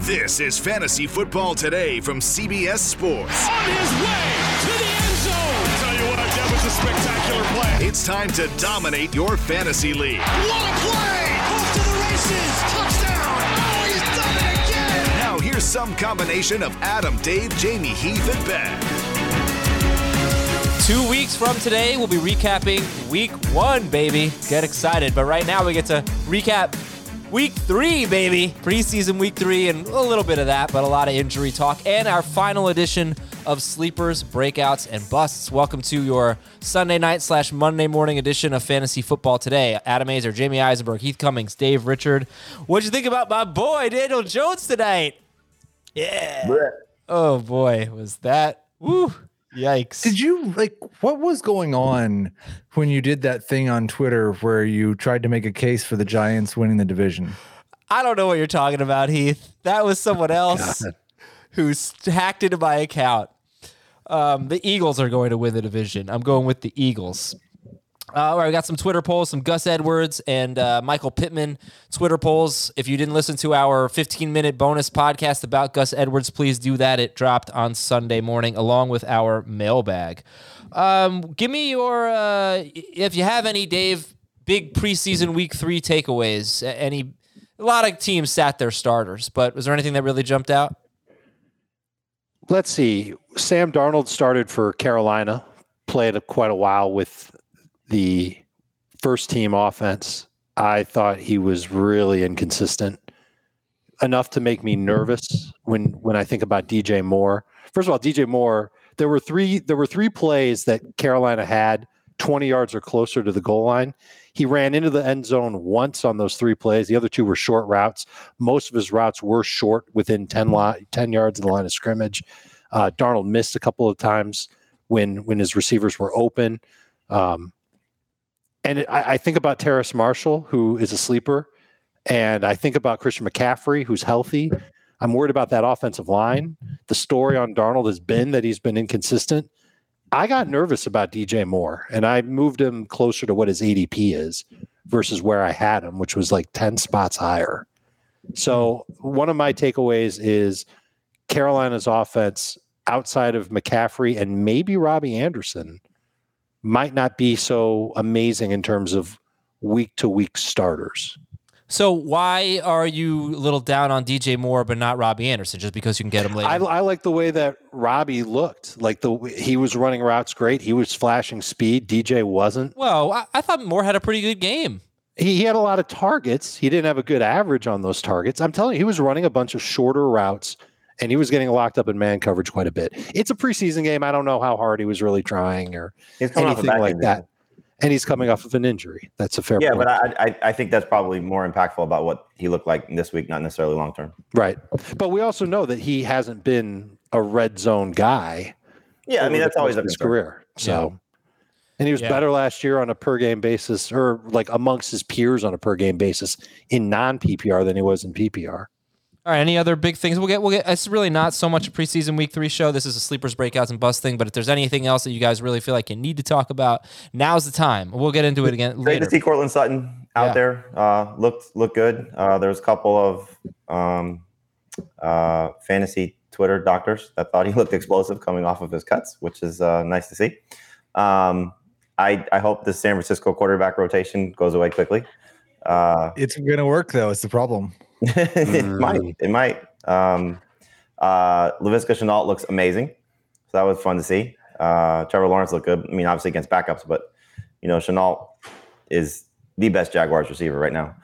This is Fantasy Football Today from CBS Sports. On his way to the end zone. Tell you what, that was a spectacular play. It's time to dominate your fantasy league. What a play! Off to the races. Touchdown. Oh, he's done it again. Now here's some combination of Adam, Dave, Jamie, Heath, and Ben. Two weeks from today, we'll be recapping week one, baby. Get excited. But right now, we get to recap week three, baby. Preseason week three, and a little bit of that, but a lot of injury talk. And our final edition of Sleepers, Breakouts, and Busts. Welcome to your Sunday night slash Monday morning edition of Fantasy Football Today. Adam Aizer, Jamey Eisenberg, Heath Cummings, Dave Richard. What'd you think about my boy, Daniel Jones, tonight? Yeah. Oh, boy. Was that. Woo. Yikes. Did you like what was going on when you did that thing on Twitter where you tried to make a case for the Giants winning the division? I don't know what you're talking about, Heath. That was someone else God. who hacked into my account. Um, the Eagles are going to win the division. I'm going with the Eagles. Uh, all right, we got some Twitter polls, some Gus Edwards and uh, Michael Pittman Twitter polls. If you didn't listen to our 15 minute bonus podcast about Gus Edwards, please do that. It dropped on Sunday morning along with our mailbag. Um, give me your, uh, if you have any, Dave, big preseason week three takeaways. Any, a lot of teams sat their starters, but was there anything that really jumped out? Let's see. Sam Darnold started for Carolina, played quite a while with the first team offense. I thought he was really inconsistent, enough to make me nervous when when I think about DJ Moore. First of all, DJ Moore, there were three there were three plays that Carolina had 20 yards or closer to the goal line. He ran into the end zone once on those three plays. The other two were short routes. Most of his routes were short within 10, li- 10 yards of the line of scrimmage. Uh, Darnold missed a couple of times when when his receivers were open. Um, and I, I think about Terrace Marshall, who is a sleeper, and I think about Christian McCaffrey, who's healthy. I'm worried about that offensive line. The story on Darnold has been that he's been inconsistent. I got nervous about DJ Moore, and I moved him closer to what his ADP is versus where I had him, which was like 10 spots higher. So, one of my takeaways is Carolina's offense outside of McCaffrey and maybe Robbie Anderson might not be so amazing in terms of week to week starters. So why are you a little down on DJ Moore but not Robbie Anderson? Just because you can get him later? I, I like the way that Robbie looked. Like the he was running routes great. He was flashing speed. DJ wasn't. well, I, I thought Moore had a pretty good game. He, he had a lot of targets. He didn't have a good average on those targets. I'm telling you, he was running a bunch of shorter routes and he was getting locked up in man coverage quite a bit. It's a preseason game. I don't know how hard he was really trying or He's coming off a anything like injury. that. And he's coming off of an injury. That's a fair Yeah, point. but I, I I think that's probably more impactful about what he looked like this week, not necessarily long term. right. But we also know that he hasn't been a red zone guy. Yeah, I mean that's always course a his career. So, and he was Yeah. better last year on a per game basis, or like amongst his peers on a per game basis in non PPR than he was in PPR. All right, any other big things? We'll get. We'll get. It's really not so much a preseason week three show. This is a sleepers, breakouts, and bust thing. But if there's anything else that you guys really feel like you need to talk about, now's the time. We'll get into it again Great later. to see Courtland Sutton out Yeah. there. Uh, looked looked good. Uh, there was a couple of um, uh, fantasy Twitter doctors that thought he looked explosive coming off of his cuts, which is uh, nice to see. Um, I I hope the San Francisco quarterback rotation goes away quickly. Uh, It's going to work though. It's the problem. It might. It might. Um, uh, Laviska Shenault looks amazing. So that was fun to see. Uh, Trevor Lawrence looked good. I mean, obviously against backups, but you know, Shenault is the best Jaguars receiver right now.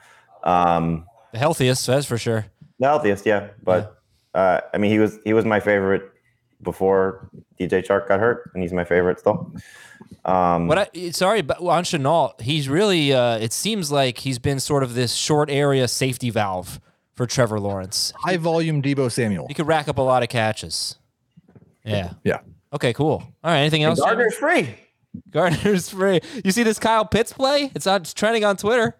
Um, The healthiest, that's for sure. the healthiest, yeah. But uh, I mean, he was he was my favorite before DJ Chark got hurt, and he's my favorite still. Um, What I sorry, but on Shenault, he's really. Uh, it seems like he's been sort of this short area safety valve for Trevor Lawrence. High volume Deebo Samuel. He could rack up a lot of catches. Yeah. Yeah. Okay. Cool. All right. Anything else? Gardner's free. Gardner's free. You see this Kyle Pitts play? It's on it's trending on Twitter.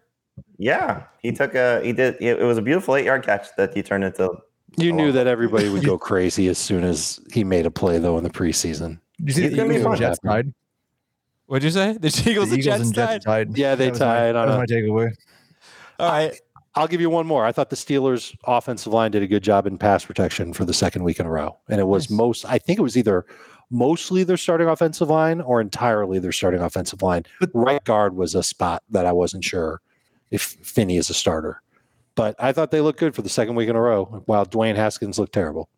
Yeah, he took a he did. It was a beautiful eight yard catch that he turned into. You knew that everybody would go crazy as soon as he made a play, though, in the preseason. Did you see He's the Eagles and. Jets tied? What'd you say? The Eagles, The and Jets and tied? Jets tied. Yeah, they That was my- tied on That was a- my takeaway. All right. I'll give you one more. I thought the Steelers' offensive line did a good job in pass protection for the second week in a row. And it was Nice. most, I think it was either mostly their starting offensive line or entirely their starting offensive line. But right guard was a spot that I wasn't sure if Finney is a starter. But I thought they looked good for the second week in a row, while Dwayne Haskins looked terrible.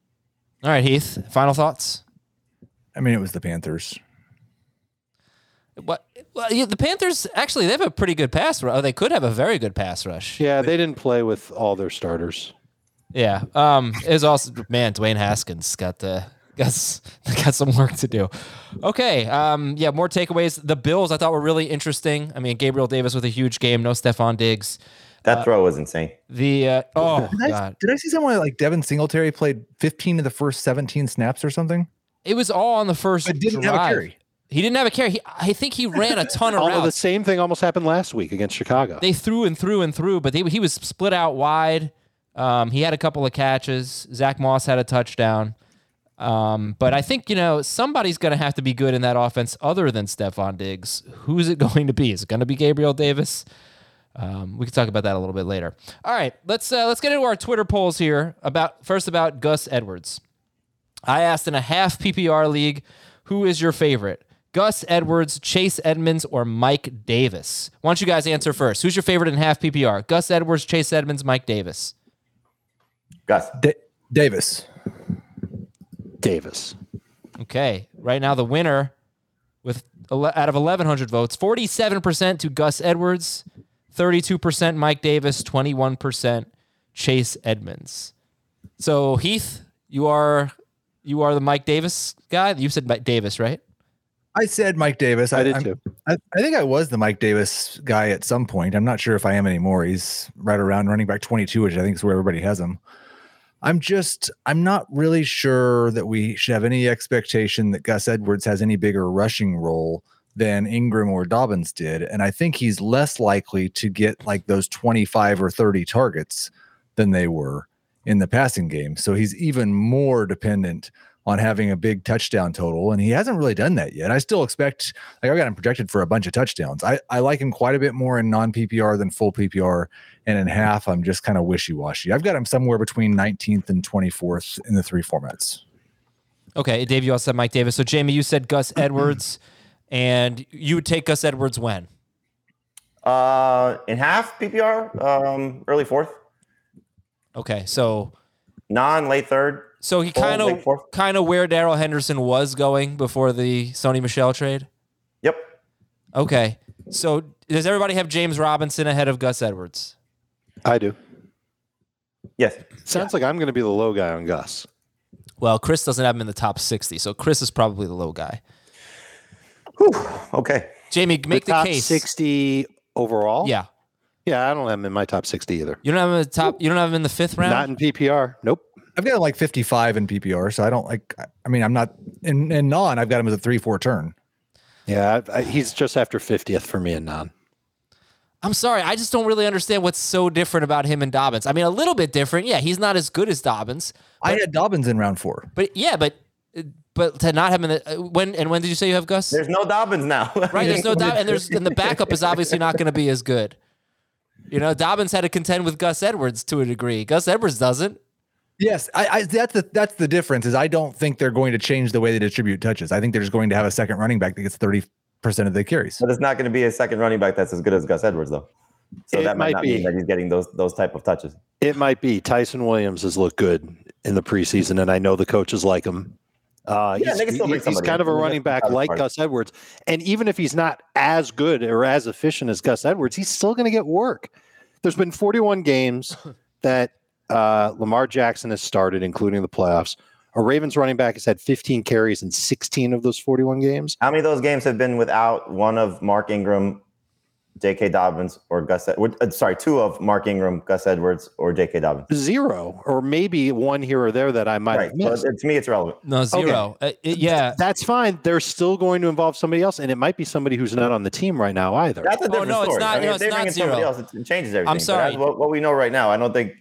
All right, Heath. Final thoughts. I mean, it was the Panthers. What? Well, yeah, the Panthers actually they have a pretty good pass rush. Oh, they could have a very good pass rush. Yeah, they didn't play with all their starters. Yeah. Um. Is also man Dwayne Haskins got the got got some work to do. Okay. Um. Yeah. More takeaways. The Bills I thought were really interesting. I mean, Gabriel Davis with a huge game. No Stefon Diggs. That throw was insane. The uh, oh Did I, god, did I see someone like Devin Singletary played 15 of the first 17 snaps or something? it was all on the first. But didn't have a carry. He didn't have a carry. He, I think he ran a ton of Although the same thing almost happened last week against Chicago. they threw and threw and threw, but they, he was split out wide. Um, he had a couple of catches. Zach Moss had a touchdown. Um, but I think, you know, somebody's going to have to be good in that offense other than Stefon Diggs. Who's it going to be? Is it going to be Gabriel Davis? Um, we can talk about that a little bit later. All right, let's uh, let's get into our Twitter polls here. About first about Gus Edwards. I asked in a half PPR league, who is your favorite? Gus Edwards, Chase Edmonds, or Mike Davis? Why don't you guys answer first? Who's your favorite in half PPR? Gus Edwards, Chase Edmonds, Mike Davis. Gus, Da- Davis. Davis. Okay, right now the winner with out of 1,100 votes, 47% to Gus Edwards, 32% Mike Davis, 21% Chase Edmonds. So Heath, you are you are the Mike Davis guy. You said Mike Davis, right? I said Mike Davis. I did I'm- too. I, I think I was the Mike Davis guy at some point. I'm not sure if I am anymore. He's right around running back 22, which I think is where everybody has him. I'm just, I'm not really sure that we should have any expectation that Gus Edwards has any bigger rushing role than Ingram or Dobbins did. And I think he's less likely to get like those 25 or 30 targets than they were in the passing game. So he's even more dependent on having a big touchdown total. And he hasn't really done that yet. I still expect, like, I've got him projected for a bunch of touchdowns. I, I like him quite a bit more in non PPR than full PPR. And in half, I'm just kind of wishy washy. I've got him somewhere between 19th and 24th in the three formats. Okay, Dave, you also said Mike Davis. So Jamie, you said Gus Edwards, and you would take Gus Edwards when? uh, in half PPR, um, early fourth, Okay, so non late third. So he oh, kind of kind of where Darrell Henderson was going before the Sony Michel trade. Yep. Okay, so does everybody have James Robinson ahead of Gus Edwards? I do. Yes. Sounds like I'm going to be the low guy on Gus. Well, Chris doesn't have him in the top sixty, so Chris is probably the low guy. Okay. Jamie, make the, top case. 60 overall? Yeah, Yeah, I don't have him in my top 60 either. you don't have him in the top. You don't have him in the fifth round. Not in PPR. Nope. I've got him like 55 in PPR. So I don't like, I mean, I'm not in, in non, I've got him as a three, four turn. Yeah, I, I, he's just after 50th for me in non. I'm sorry, I just don't really understand what's so different about him and Dobbins. I mean, a little bit different. Yeah, he's not as good as Dobbins, I had Dobbins in round four. but yeah, but but to not have him in the uh, when and when did you say you have Gus? There's no Dobbins now. right, there's no doubt, and there's and the backup is obviously not going to be as good. You know, Dobbins had to contend with Gus Edwards to a degree. Gus Edwards doesn't. Yes, I, I that's the that's the difference is I don't think they're going to change the way they distribute touches. I think they're just going to have a second running back that gets 30% of the carries. But it's not going to be a second running back that's as good as Gus Edwards, though. So It that might might not be. mean that he's getting those those type of touches. It might be. Ty'Son Williams has looked good in the preseason, and I know the coaches like him. Uh, Yeah, he's, they can still he- he's kind in. of a running back like part. Gus Edwards. And even if he's not as good or as efficient as Gus Edwards, he's still going to get work. There's been 41 games that uh, Lamar Jackson has started, including the playoffs. A Ravens running back has had 15 carries in 16 of those 41 games. How many of those games have been without one of Mark Ingram, J.K. Dobbins, or Gus? Ed- uh, sorry, two of Mark Ingram, Gus Edwards, or J.K. Dobbins? Zero, or maybe one here or there that I might Right. have missed. it- to me, it's relevant. No, zero. Uh, it- yeah. That's fine. They're still going to involve somebody else, and it might be somebody who's not on the team right now either. That's a different no, it's story. not- I mean, no, if it's they not bring in somebody zero. else, it, it changes everything. I'm sorry. as what, what we know right now, I don't think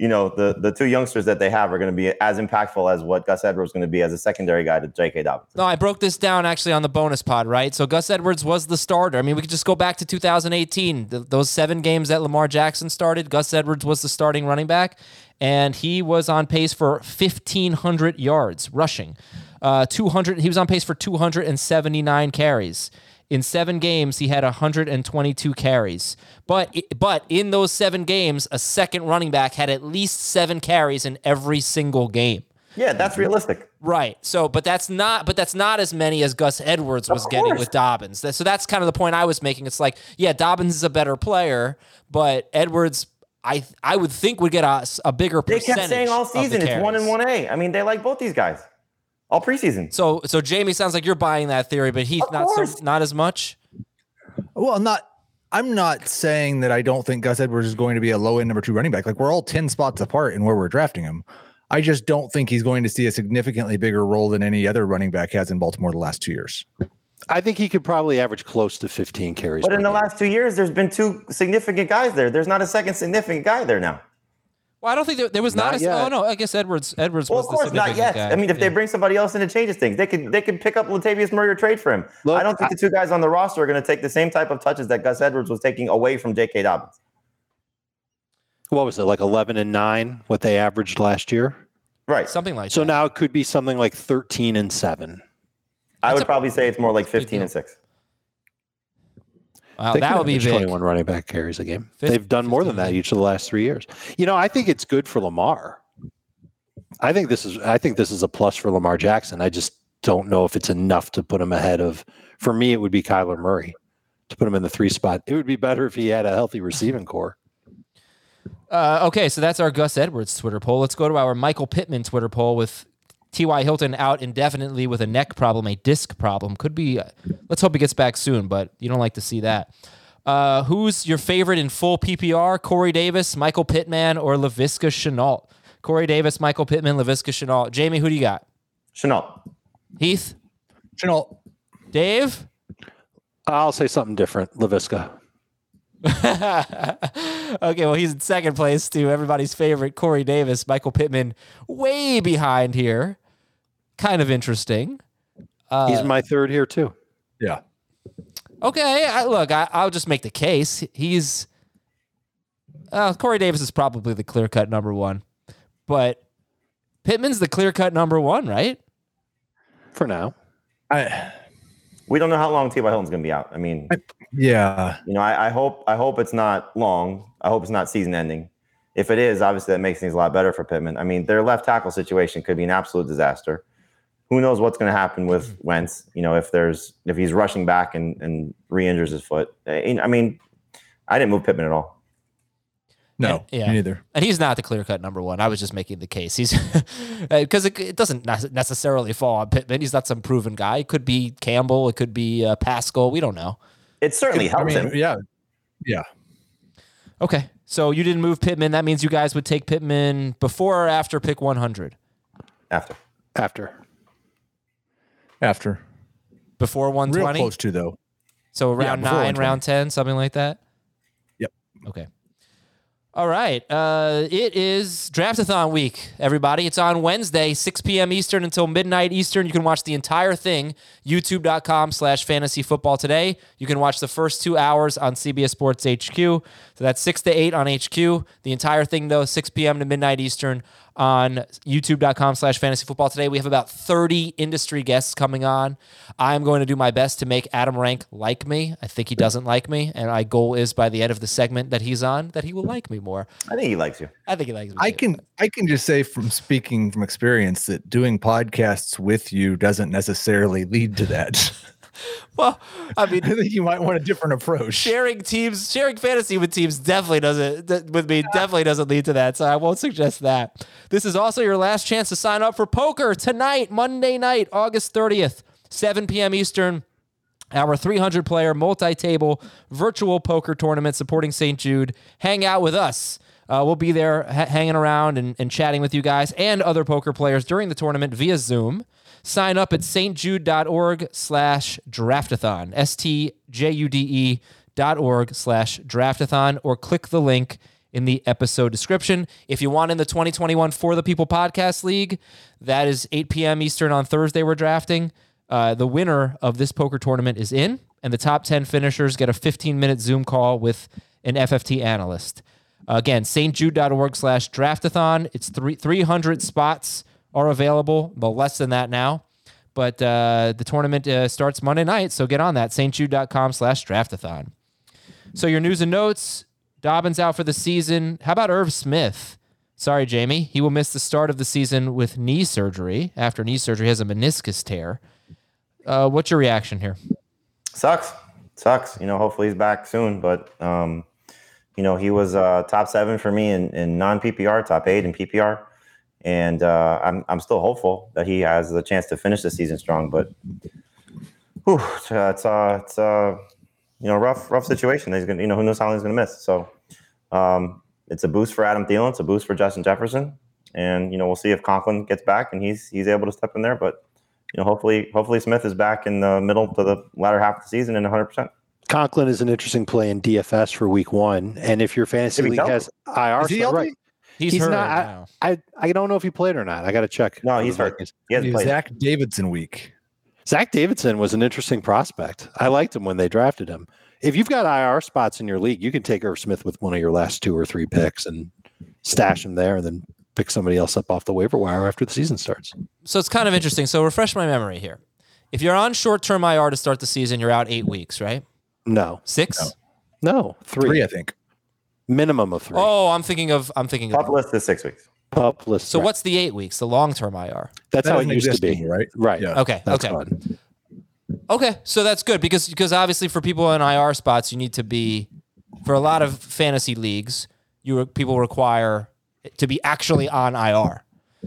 you know the the two youngsters that they have are going to be as impactful as what Gus Edwards is going to be as a secondary guy to J.K. Dobbins. No, I broke this down actually on the bonus pod, right? So Gus Edwards was the starter. I mean, we could just go back to 2018. Th- those seven games that Lamar Jackson started, Gus Edwards was the starting running back, and he was on pace for 1,500 yards rushing. Uh, 200. He was on pace for 279 carries. In seven games, he had 122 carries. But but in those seven games, a second running back had at least seven carries in every single game. Yeah, that's realistic. Right. So, but that's not, but that's not as many as Gus Edwards was getting with Dobbins. So that's kind of the point I was making. It's like, yeah, Dobbins is a better player, but Edwards, I I would think would get a, a bigger percentage. They kept saying all season it's one and one A. I mean, they like both these guys all preseason. So, so Jamie sounds like you're buying that theory, but Heath Of not so, not as much. Well, I'm not. I'm not saying that I don't think Gus Edwards is going to be a low end number two running back. Like we're all ten spots apart in where we're drafting him. I just don't think he's going to see a significantly bigger role than any other running back has in Baltimore the last two years. I think he could probably average close to 15 carries. But in the game. last two years, there's been two significant guys there. There's not a second significant guy there now. Well, I don't think there, there was not. Not a, oh, yet. oh no, I guess Edwards Edwards was the biggest guy. Well, was of the course not significant yet. guy. I mean, if Yeah. they bring somebody else in, it changes things. They could they could pick up Latavius Murray or trade for him. Look, I don't think the two guys on the roster are going to take the same type of touches that Gus Edwards was taking away from J.K. Dobbins. what was it like 11 and 9 what they averaged last year Right. something like that. so that. now it could be something like 13 and 7 I would a- probably say it's more like 15 and six. Wow, that would be big. 21 running back carries a game. Fif- they've done more than that each of the last three years. You know i think it's good for lamar. I think this is i think this is a plus for lamar jackson. I just don't know if it's enough to put him ahead of for me it would be kyler murray to put him in the three spot. It would be better if he had a healthy receiving corps. Uh, okay, so that's our Gus Edwards Twitter poll. Let's go to our Michael Pittman Twitter poll with T.Y. Hilton out indefinitely with a neck problem, a disc problem. Could be, uh, let's hope he gets back soon, but you don't like to see that. Uh, who's your favorite in full PPR? Corey Davis, Michael Pittman, or Laviska Shenault? Corey Davis, Michael Pittman, Laviska Shenault. Jamie, who do you got? Shenault. Heath? Shenault, Dave? i'll say something different lavisca okay, well, he's in second place to everybody's favorite Corey Davis, Michael Pittman, way behind here. Kind of interesting. Uh, he's my third here too yeah, Okay, I, look, I, I'll just make the case. He's uh, Corey Davis is probably the clear cut number one, but Pittman's the clear cut number one, right? for now I We don't know how long T.Y. Hilton's going to be out. I mean, yeah. you know, I, I hope I hope it's not long. I hope it's not season ending. If it is, obviously that makes things a lot better for Pittman. I mean, their left tackle situation could be an absolute disaster. Who knows what's going to happen with mm-hmm. Wentz? You know, if there's if he's rushing back and and re-injures his foot. I I mean, I didn't move Pittman at all. No, Yeah. me neither. And he's not the clear cut number one. I was just making the case. He's because it, it doesn't necessarily fall on Pittman. He's not some proven guy. It could be Campbell. It could be uh, Pascal. We don't know. It certainly I helps mean, him. yeah, yeah. Okay, so you didn't move Pittman. That means you guys would take Pittman before or after pick 100. After after After Before one twenty. real close to though. So Yeah, round nine, round 10, something like that? Yep. Okay. All right. Uh, it is Draftathon week, everybody. It's on Wednesday, 6 p.m. Eastern until midnight Eastern. You can watch the entire thing, youtube.com slash fantasy football today. You can watch the first two hours on CBS Sports HQ. So that's 6 to 8 on HQ. The entire thing, though, 6 p.m. to midnight Eastern on youtube.com slash fantasy football today. We have about 30 industry guests coming on. I'm going to do my best to make Adam Rank like me. I think he doesn't like me. And my goal is by the end of the segment that he's on, that he will like me more. I think he likes you. I think he likes me. I too. can I can just say from speaking from experience that doing podcasts with you doesn't necessarily lead to that. Well, I mean, I think you might want a different approach. sharing teams, sharing fantasy with teams definitely doesn't with me definitely doesn't lead to that. So I won't suggest that. This is also your last chance to sign up for poker tonight, Monday night, August 30th, 7 p.m. Eastern. Our 300 player multi table virtual poker tournament supporting St. Jude. Hang out with us. Uh, we'll be there ha- hanging around and, and chatting with you guys and other poker players during the tournament via Zoom. Sign up at stjude.org slash draftathon, S-T-J-U-D-E dot org slash draftathon, or click the link in the episode description. If you want in the 2021 For the People Podcast League, that is 8 p.m. Eastern on Thursday we're drafting. Uh, the winner of this poker tournament is in, and the top 10 finishers get a 15-minute Zoom call with an FFT analyst. Again, stjude.org slash draftathon. It's three, 300 spots are available, but less than that now. But uh, the tournament uh, starts Monday night, so get on that. stjude.com slash draftathon. So your news and notes, Dobbins out for the season. How about Irv Smith? Sorry, Jamie. He will miss the start of the season with knee surgery. After knee surgery, has a meniscus tear. Uh, what's your reaction here? Sucks. Sucks. You know, hopefully he's back soon. But um, you know, he was uh, top seven for me in, in non PPR, top eight in PPR. And uh, I'm I'm still hopeful that he has the chance to finish the season strong. But whew, it's uh, it's uh, it's uh, you know rough rough situation. He's gonna you know who knows how long he's gonna miss. So um, it's a boost for Adam Thielen. It's a boost for Justin Jefferson. And you know we'll see if Conklin gets back and he's he's able to step in there. But you know hopefully hopefully Smith is back in the middle to the latter half of the season and 100. Percent Conklin is an interesting play in DFS for week one. And if your fantasy league healthy. has IR, Is he spot- healthy? right. He's, He's hurt not- now. I, I don't know if he played or not. I got to check. No, he's hurt. Vikings. He hasn't played. Zach Davidson week. Zach Davidson was an interesting prospect. I liked him when they drafted him. If you've got IR spots in your league, you can take Irv Smith with one of your last two or three picks and stash him there and then pick somebody else up off the waiver wire after the season starts. so it's kind of interesting. So refresh my memory here. If you're on short-term IR to start the season, you're out eight weeks, right? No, Six? no, three. Three, I think. Minimum of three. Oh, I'm thinking of I'm thinking Top of. list is six weeks. Pup list. So right. what's the eight weeks? The long-term IR. That's That how it used to be. anymore, right? Right. Yeah. Okay. That's okay. fine. Okay, so that's good because because obviously for people in IR spots, you need to be for a lot of fantasy leagues, you people require to be actually on IR.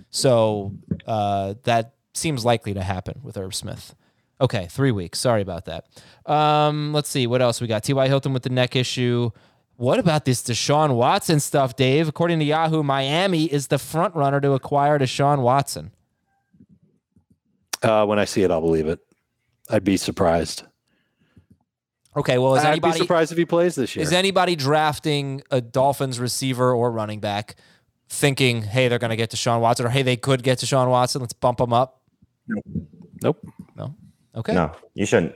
So uh, that seems likely to happen with Irv Smith. Okay, three weeks. Sorry about that. Um, let's see what else we got. T.Y. Hilton with the neck issue. What about this Deshaun Watson stuff, Dave? According to Yahoo, Miami is the front runner to acquire Deshaun Watson. Uh, when I see it, I'll believe it. I'd be surprised. Okay, well, is I'd anybody be surprised if he plays this year. Is anybody drafting a Dolphins receiver or running back thinking, hey, they're going to get Sean Watson or hey, they could get to Sean Watson? Let's bump them up. nope. No. Okay. No, you shouldn't.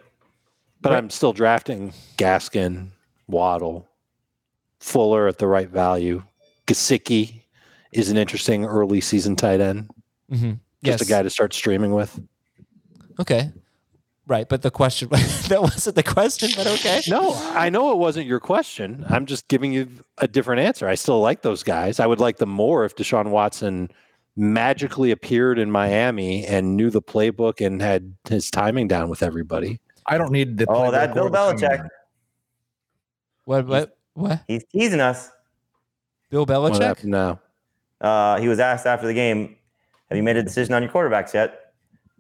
But I'm still drafting Gaskin, Waddle, Fuller at the right value. Gesicki is an interesting early season tight end. Mm-hmm. Just Yes. a guy to start streaming with. Okay. Right. But the question, that wasn't the question, but okay. No, I know it wasn't your question. I'm just giving you a different answer. I still like those guys. I would like them more if Deshaun Watson magically appeared in Miami and knew the playbook and had his timing down with everybody. I don't need the. Oh, playbook that Bill or the timing. Belichick. What? What? What? He's teasing us. Bill Belichick? happened now? Uh, he was asked after the game, "Have you made a decision on your quarterbacks yet?"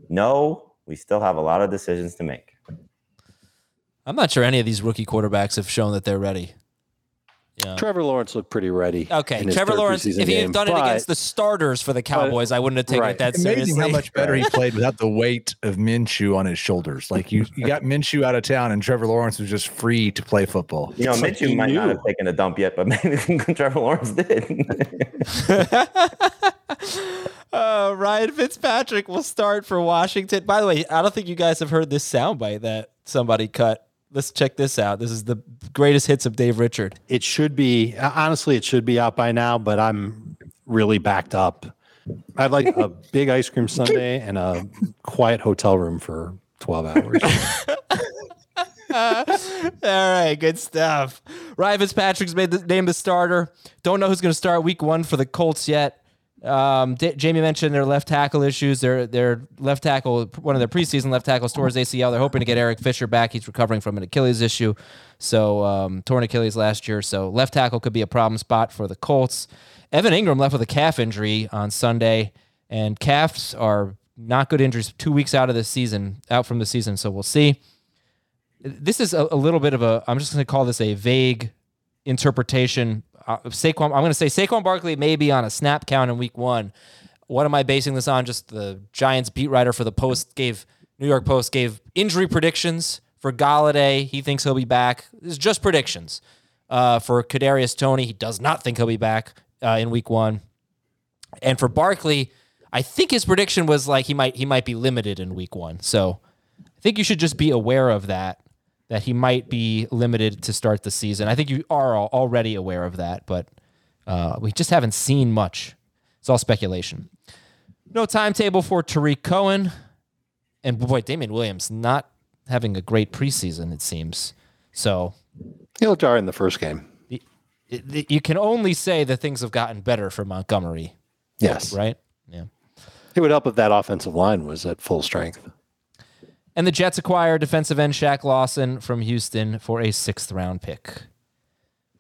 No, we still have a lot of decisions to make. I'm not sure any of these rookie quarterbacks have shown that they're ready. Yeah. Trevor Lawrence looked pretty ready. Okay, in his Trevor third Lawrence. If he game, had done it but against the starters for the Cowboys, I wouldn't have taken right. it that Amazing seriously. how much better he played without the weight of Minshew on his shoulders. Like you, you got Minshew out of town, and Trevor Lawrence was just free to play football. You know, It's Minshew he might not have taken a dump yet, but maybe Trevor Lawrence did. Uh, Ryan Fitzpatrick will start for Washington. By the way, I don't think you guys have heard this soundbite that somebody cut. Let's check this out. This is the greatest hits of Dave Richard. it should be honestly, it should be out by now, but I'm really backed up I'd like a big ice cream sundae and a quiet hotel room for 12 hours. All right, good stuff. Ryan Fitzpatrick's made the named the starter. Don't know who's going to start week one for the Colts yet. Um, D- Jamie mentioned their left tackle issues. Their their left tackle, one of their preseason left tackles, tore his ACL. They're hoping to get Eric Fisher back. He's recovering from an Achilles issue, so um, torn Achilles last year. So left tackle could be a problem spot for the Colts. Evan Engram left with a calf injury on Sunday, and calves are not good injuries. Two weeks out of the season, out from the season. So we'll see this is a, a, little bit of a I'm just going to call this a vague interpretation uh, Saquon. I'm going to say Saquon Barkley may be on a snap count in week one. What am I basing this on? Just the Giants beat writer for the Post gave New York Post gave injury predictions for Golladay. He thinks he'll be back. Is just predictions. Uh, for Kadarius Toney, he does not think he'll be back uh, in week one. And for Barkley, I think his prediction was like he might he might be limited in week one. So I think you should just be aware of that that he might be limited to start the season. I think you are already aware of that, but uh, we just haven't seen much. It's all speculation. No timetable for Tarik Cohen. And boy, Damien Williams not having a great preseason, it seems. So he'll jar in the first game. You can only say that things have gotten better for Montgomery. Yes. Right? Yeah. It would help if that offensive line was at full strength. And the Jets acquire defensive end Shaq Lawson from Houston for a sixth round pick.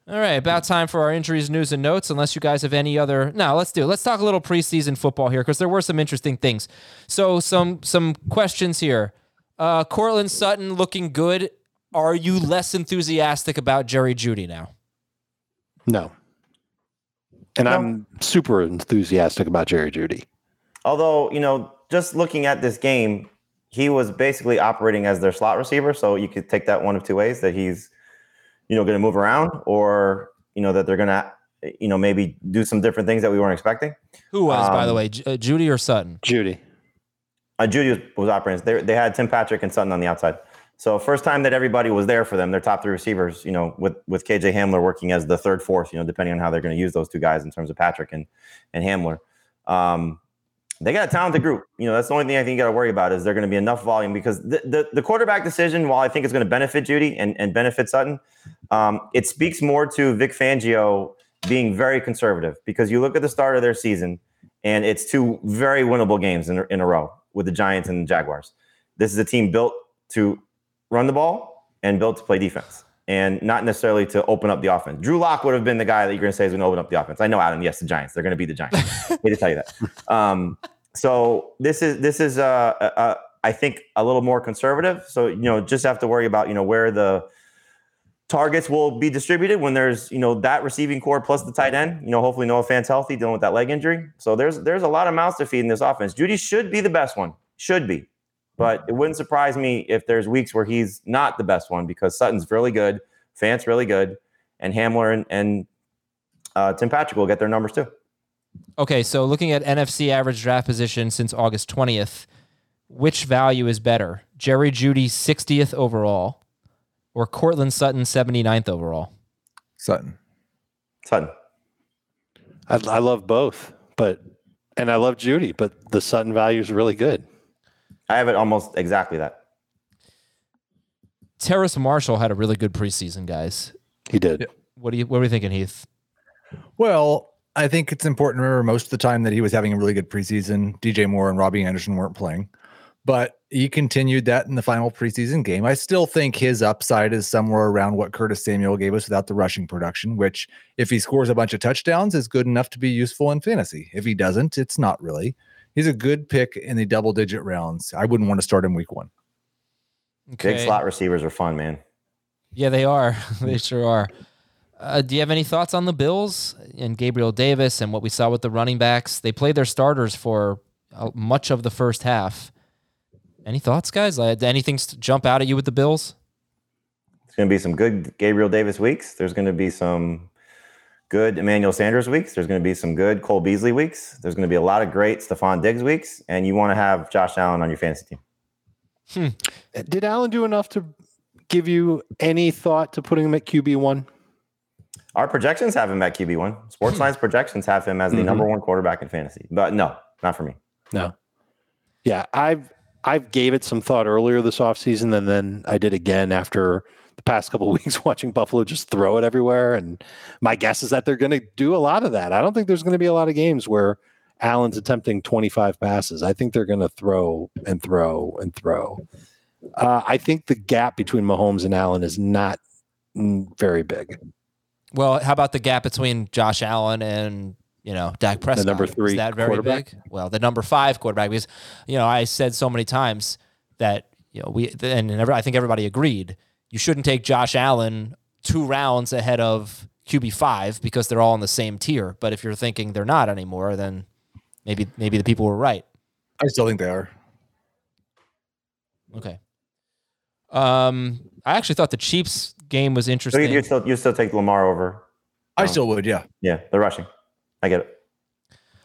All right, about time for our injuries, news, and notes. Unless you guys have any other, no, let's do. It. Let's talk a little preseason football here because there were some interesting things. So some some questions here. Uh, Courtland Sutton looking good. Are you less enthusiastic about Jerry Jeudy now? No, and no. I'm super enthusiastic about Jerry Jeudy. Although you know, just looking at this game, he was basically operating as their slot receiver. So you could take that one of two ways that he's, you know, going to move around or, you know, that they're going to, you know, maybe do some different things that we weren't expecting. Who was, um, by the um, way, J- uh, Jeudy or Sutton? Jeudy. Uh, Jeudy was, was operating. They, they had Tim Patrick and Sutton on the outside. So first time that everybody was there for them, their top three receivers, you know, with with KJ Hamler working as the third, fourth, you know, depending on how they're going to use those two guys in terms of Patrick and and Hamler. Um, they got a talented group. You know, that's the only thing I think you got to worry about is they're going to be enough volume because the, the, the, quarterback decision, while I think is going to benefit Jeudy and, and benefit Sutton, um, it speaks more to Vic Fangio being very conservative because you look at the start of their season and it's two very winnable games in, in a row with the Giants and the Jaguars. This is a team built to run the ball and built to play defense and not necessarily to open up the offense. Drew Lock would have been the guy that you're going to say is going to open up the offense. I know, Adam. Yes, the Giants. They're going to be the Giants. I hate to tell you that. Um, so this is this is uh, uh, uh, I think a little more conservative. So you know, just have to worry about you know where the targets will be distributed when there's you know that receiving corps plus the tight end. You know, hopefully Noah Fant's healthy, dealing with that leg injury. So there's there's a lot of mouths to feed in this offense. Jeudy should be the best one. Should be. But it wouldn't surprise me if there's weeks where he's not the best one because Sutton's really good, Fant's really good, and Hamler and, and uh, Tim Patrick will get their numbers too. Okay, so looking at NFC average draft position since August 20th, which value is better? Jerry Jeudy 60th overall or Courtland Sutton 79th overall? Sutton. Sutton. I, I love both, but and I love Jeudy, but the Sutton value is really good. I have it almost exactly that. Terrace Marshall had a really good preseason, guys. He did. What do you what are we thinking, Heath? Well, I think it's important to remember most of the time that he was having a really good preseason. DJ Moore and Robbie Anderson weren't playing, but he continued that in the final preseason game. I still think his upside is somewhere around what Curtis Samuel gave us without the rushing production, which, if he scores a bunch of touchdowns, is good enough to be useful in fantasy. If he doesn't, it's not really. He's a good pick in the double digit rounds. I wouldn't want to start him week one. Okay. Big slot receivers are fun, man. Yeah, they are. they sure are. Uh, do you have any thoughts on the Bills and Gabriel Davis and what we saw with the running backs? They played their starters for uh, much of the first half. Any thoughts, guys? Uh, anything jump out at you with the Bills? It's going to be some good Gabriel Davis weeks. There's going to be some good Emmanuel Sanders weeks. There's going to be some good Cole Beasley weeks. There's going to be a lot of great Stefon Diggs weeks. And you want to have Josh Allen on your fantasy team. Hmm. Did Allen do enough to give you any thought to putting him at QB one? Our projections have him at QB one. Sports hmm. Projections have him as the mm-hmm. number one quarterback in fantasy. But no, not for me. No. Yeah, I've I've gave it some thought earlier this offseason and then I did again after the past couple of weeks watching Buffalo just throw it everywhere. And my guess is that they're going to do a lot of that. I don't think there's going to be a lot of games where Allen's attempting 25 passes. I think they're going to throw and throw and throw. Uh, I think the gap between Mahomes and Allen is not very big. Well, how about the gap between Josh Allen and you know Dak Prescott? The number three is that very big? Well, the number five quarterback because you know I said so many times that you know we and I think everybody agreed you shouldn't take Josh Allen two rounds ahead of QB five because they're all in the same tier. But if you're thinking they're not anymore, then maybe maybe the people were right. I still think they are. Okay. Um, I actually thought the Chiefs game was interesting. you, you still you still take Lamar over. I Um, still would, yeah. Yeah, they're rushing. I get it.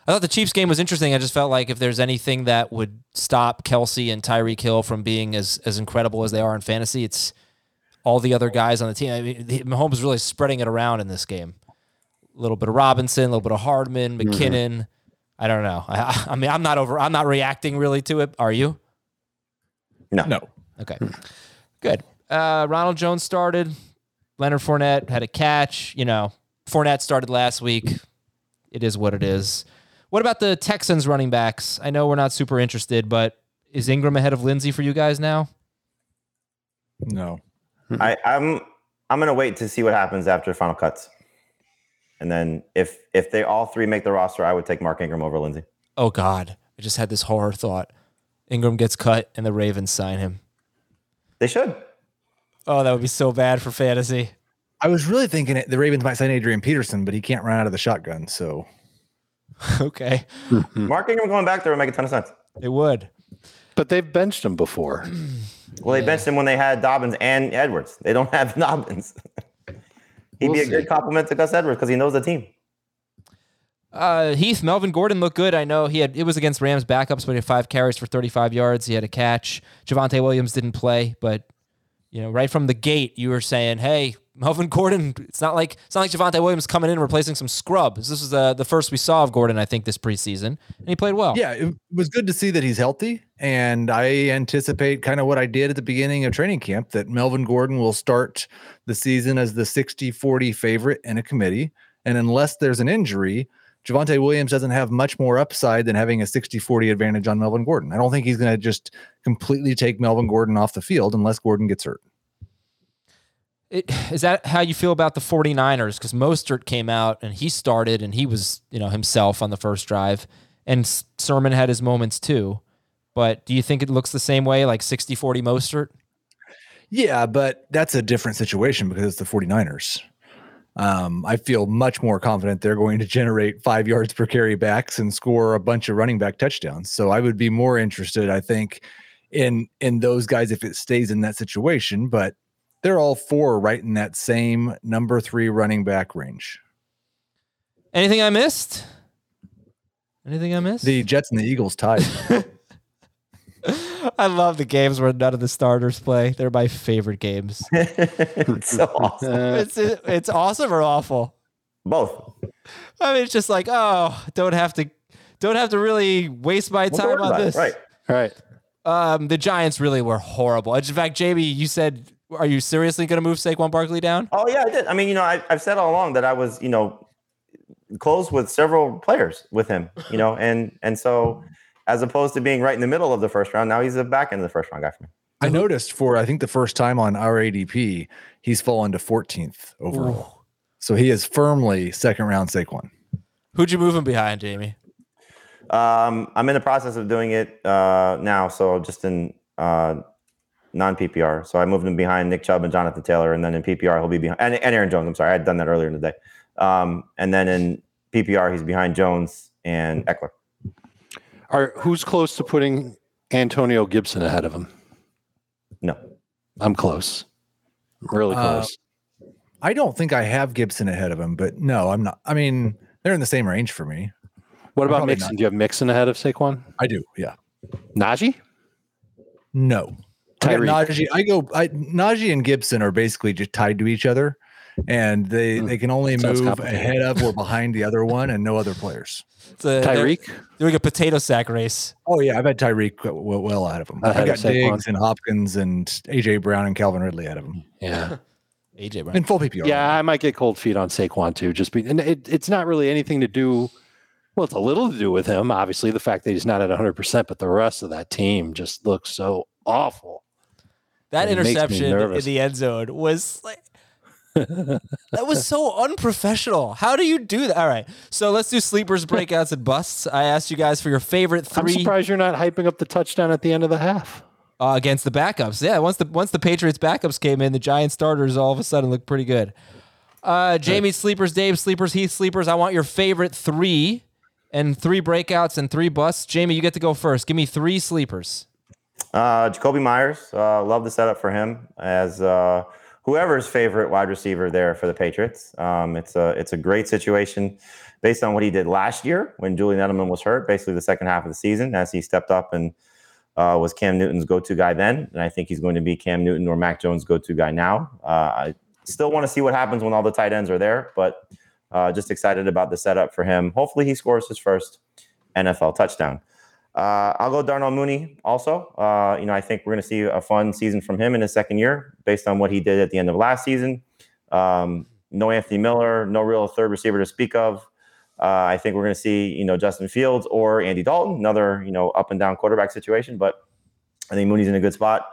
I thought the Chiefs game was interesting. I just felt like if there's anything that would stop Kelce and Tyreek Hill from being as as incredible as they are in fantasy, it's all the other guys on the team. I mean, Mahomes is really spreading it around in this game. A little bit of Robinson, a little bit of Hardman, McKinnon. I don't know. I, I mean, I'm not over. I'm not reacting really to it. Are you? No. No. Okay, good. Uh, Ronald Jones started. Leonard Fournette had a catch. You know, Fournette started last week. It is what it is. What about the Texans running backs? I know we're not super interested, but is Ingram ahead of Lindsay for you guys now? No. I, I'm I'm gonna wait to see what happens after final cuts, and then if if they all three make the roster, I would take Mark Ingram over Lindsay. Oh God, I just had this horror thought. Ingram gets cut and the Ravens sign him. They should. Oh, that would be so bad for fantasy. I was really thinking it, the Ravens might sign Adrian Peterson, but he can't run out of the shotgun. So okay, Mark Ingram going back there would make a ton of sense. it would. But they've benched him before. Well, they benched him when they had Dobbins and Edwards. They don't have Dobbins. He'd We'll be a see. good complement to Gus Edwards because he knows the team. Uh, Heath Melvin Gordon looked good. I know he had it was against Rams backups, but he had five carries for 35 yards. He had a catch. Javonte Williams didn't play, but you know, right from the gate, you were saying, "Hey, Melvin Gordon." It's not like it's not like Javonte Williams coming in replacing some scrubs. This is the the first we saw of Gordon, I think, this preseason, and he played well. yeah, it was good to see that he's healthy. And I anticipate kind of what I did at the beginning of training camp that Melvin Gordon will start the season as the 60 40 favorite in a committee. And unless there's an injury, Javonte Williams doesn't have much more upside than having a 60 40 advantage on Melvin Gordon. I don't think he's going to just completely take Melvin Gordon off the field unless Gordon gets hurt. It, is that how you feel about the 49ers? Because Mostert came out and he started and he was, you know, himself on the first drive. And Sermon had his moments too. But do you think it looks the same way, like 60 40 Mostert? Yeah, but that's a different situation because it's the 49ers. Um, I feel much more confident they're going to generate five yards per carry backs and score a bunch of running back touchdowns. So I would be more interested, I think, in in those guys if it stays in that situation. But they're all four right in that same number three running back range. Anything I missed? Anything I missed? The Jets and the Eagles tied. I love the games where none of the starters play. They're my favorite games. it's so awesome. it's it's awesome or awful. Both. I mean, it's just like, oh, don't have to, don't have to really waste my What's the time on about it? this. Right. All right. Um, the Giants really were horrible. In fact, Jamie, you said, are you seriously going to move Saquon Barkley down? Oh yeah, I did. I mean, you know, I, I've said all along that I was, you know, close with several players with him, you know, and and so as opposed to being right in the middle of the first round, now he's a back end of the first round guy for me. I noticed for I think the first time on our ADP, he's fallen to 14th overall. So he is firmly second round Saquon. Who'd you move him behind, Jamie? Um, I'm in the process of doing it uh, now, so just in uh, non PPR. So I moved him behind Nick Chubb and Jonathan Taylor, and then in PPR he'll be behind and, and Aaron Jones. I'm sorry, I had done that earlier in the day. Um, and then in PPR he's behind Jones and Ekeler. Are who's close to putting Antonio Gibson ahead of him? No, I'm close. I'm really Uh, close. I don't think I have Gibson ahead of him, but no, I'm not. I mean, they're in the same range for me. what about Mixon? not. Do you have Mixon ahead of Saquon? I do. Yeah. Najee? No. I. Najee. I go. I, Najee and Gibson are basically just tied to each other, and they Hmm. they can only Sounds move complicated. ahead of or behind the other one, and no other players. It's a, Tyreek. Doing a potato sack race. Oh yeah, I've had Tyreek well, well ahead of him. I've got of Diggs and Hopkins and AJ Brown and Calvin Ridley ahead of him Yeah. AJ Brown. in full PPR. Yeah, I might get cold feet on Saquon too. Just be, and it, it's not really anything to do. Well, it's a little to do with him, obviously, the fact that he's not at 100, percent but the rest of that team just looks so awful. That It interception in the end zone was like that was so unprofessional. How do you do that? All right, so let's do sleepers, breakouts, and busts. I asked you guys for your favorite three. I'm surprised you're not hyping up the touchdown at the end of the half. uh, against the backups. Yeah, once the once the Patriots backups came in, the Giant starters all of a sudden looked pretty good. Uh, Jamie sleepers, Dave sleepers, Heath sleepers. I want your favorite three and three breakouts and three busts. Jamie, you get to go first. Give me three sleepers. Uh, Jakobi Meyers, uh, love the setup for him as uh, whoever's favorite wide receiver there for the Patriots. Um, it's a it's a great situation based on what he did last year when Julian Edelman was hurt, basically the second half of the season, as he stepped up and uh, was Cam Newton's go-to guy then, and I think he's going to be Cam Newton or Mac Jones' go-to guy now. Uh, I still want to see what happens when all the tight ends are there, but uh, just excited about the setup for him. Hopefully, he scores his first NFL touchdown. Uh, I'll go Darnell Mooney also. Uh, you know, I think we're going to see a fun season from him in his second year based on what he did at the end of last season. Um, no Anthony Miller, no real third receiver to speak of. Uh, I think we're going to see, you know, Justin Fields or Andy Dalton, another, you know, up and down quarterback situation. But I think Mooney's in a good spot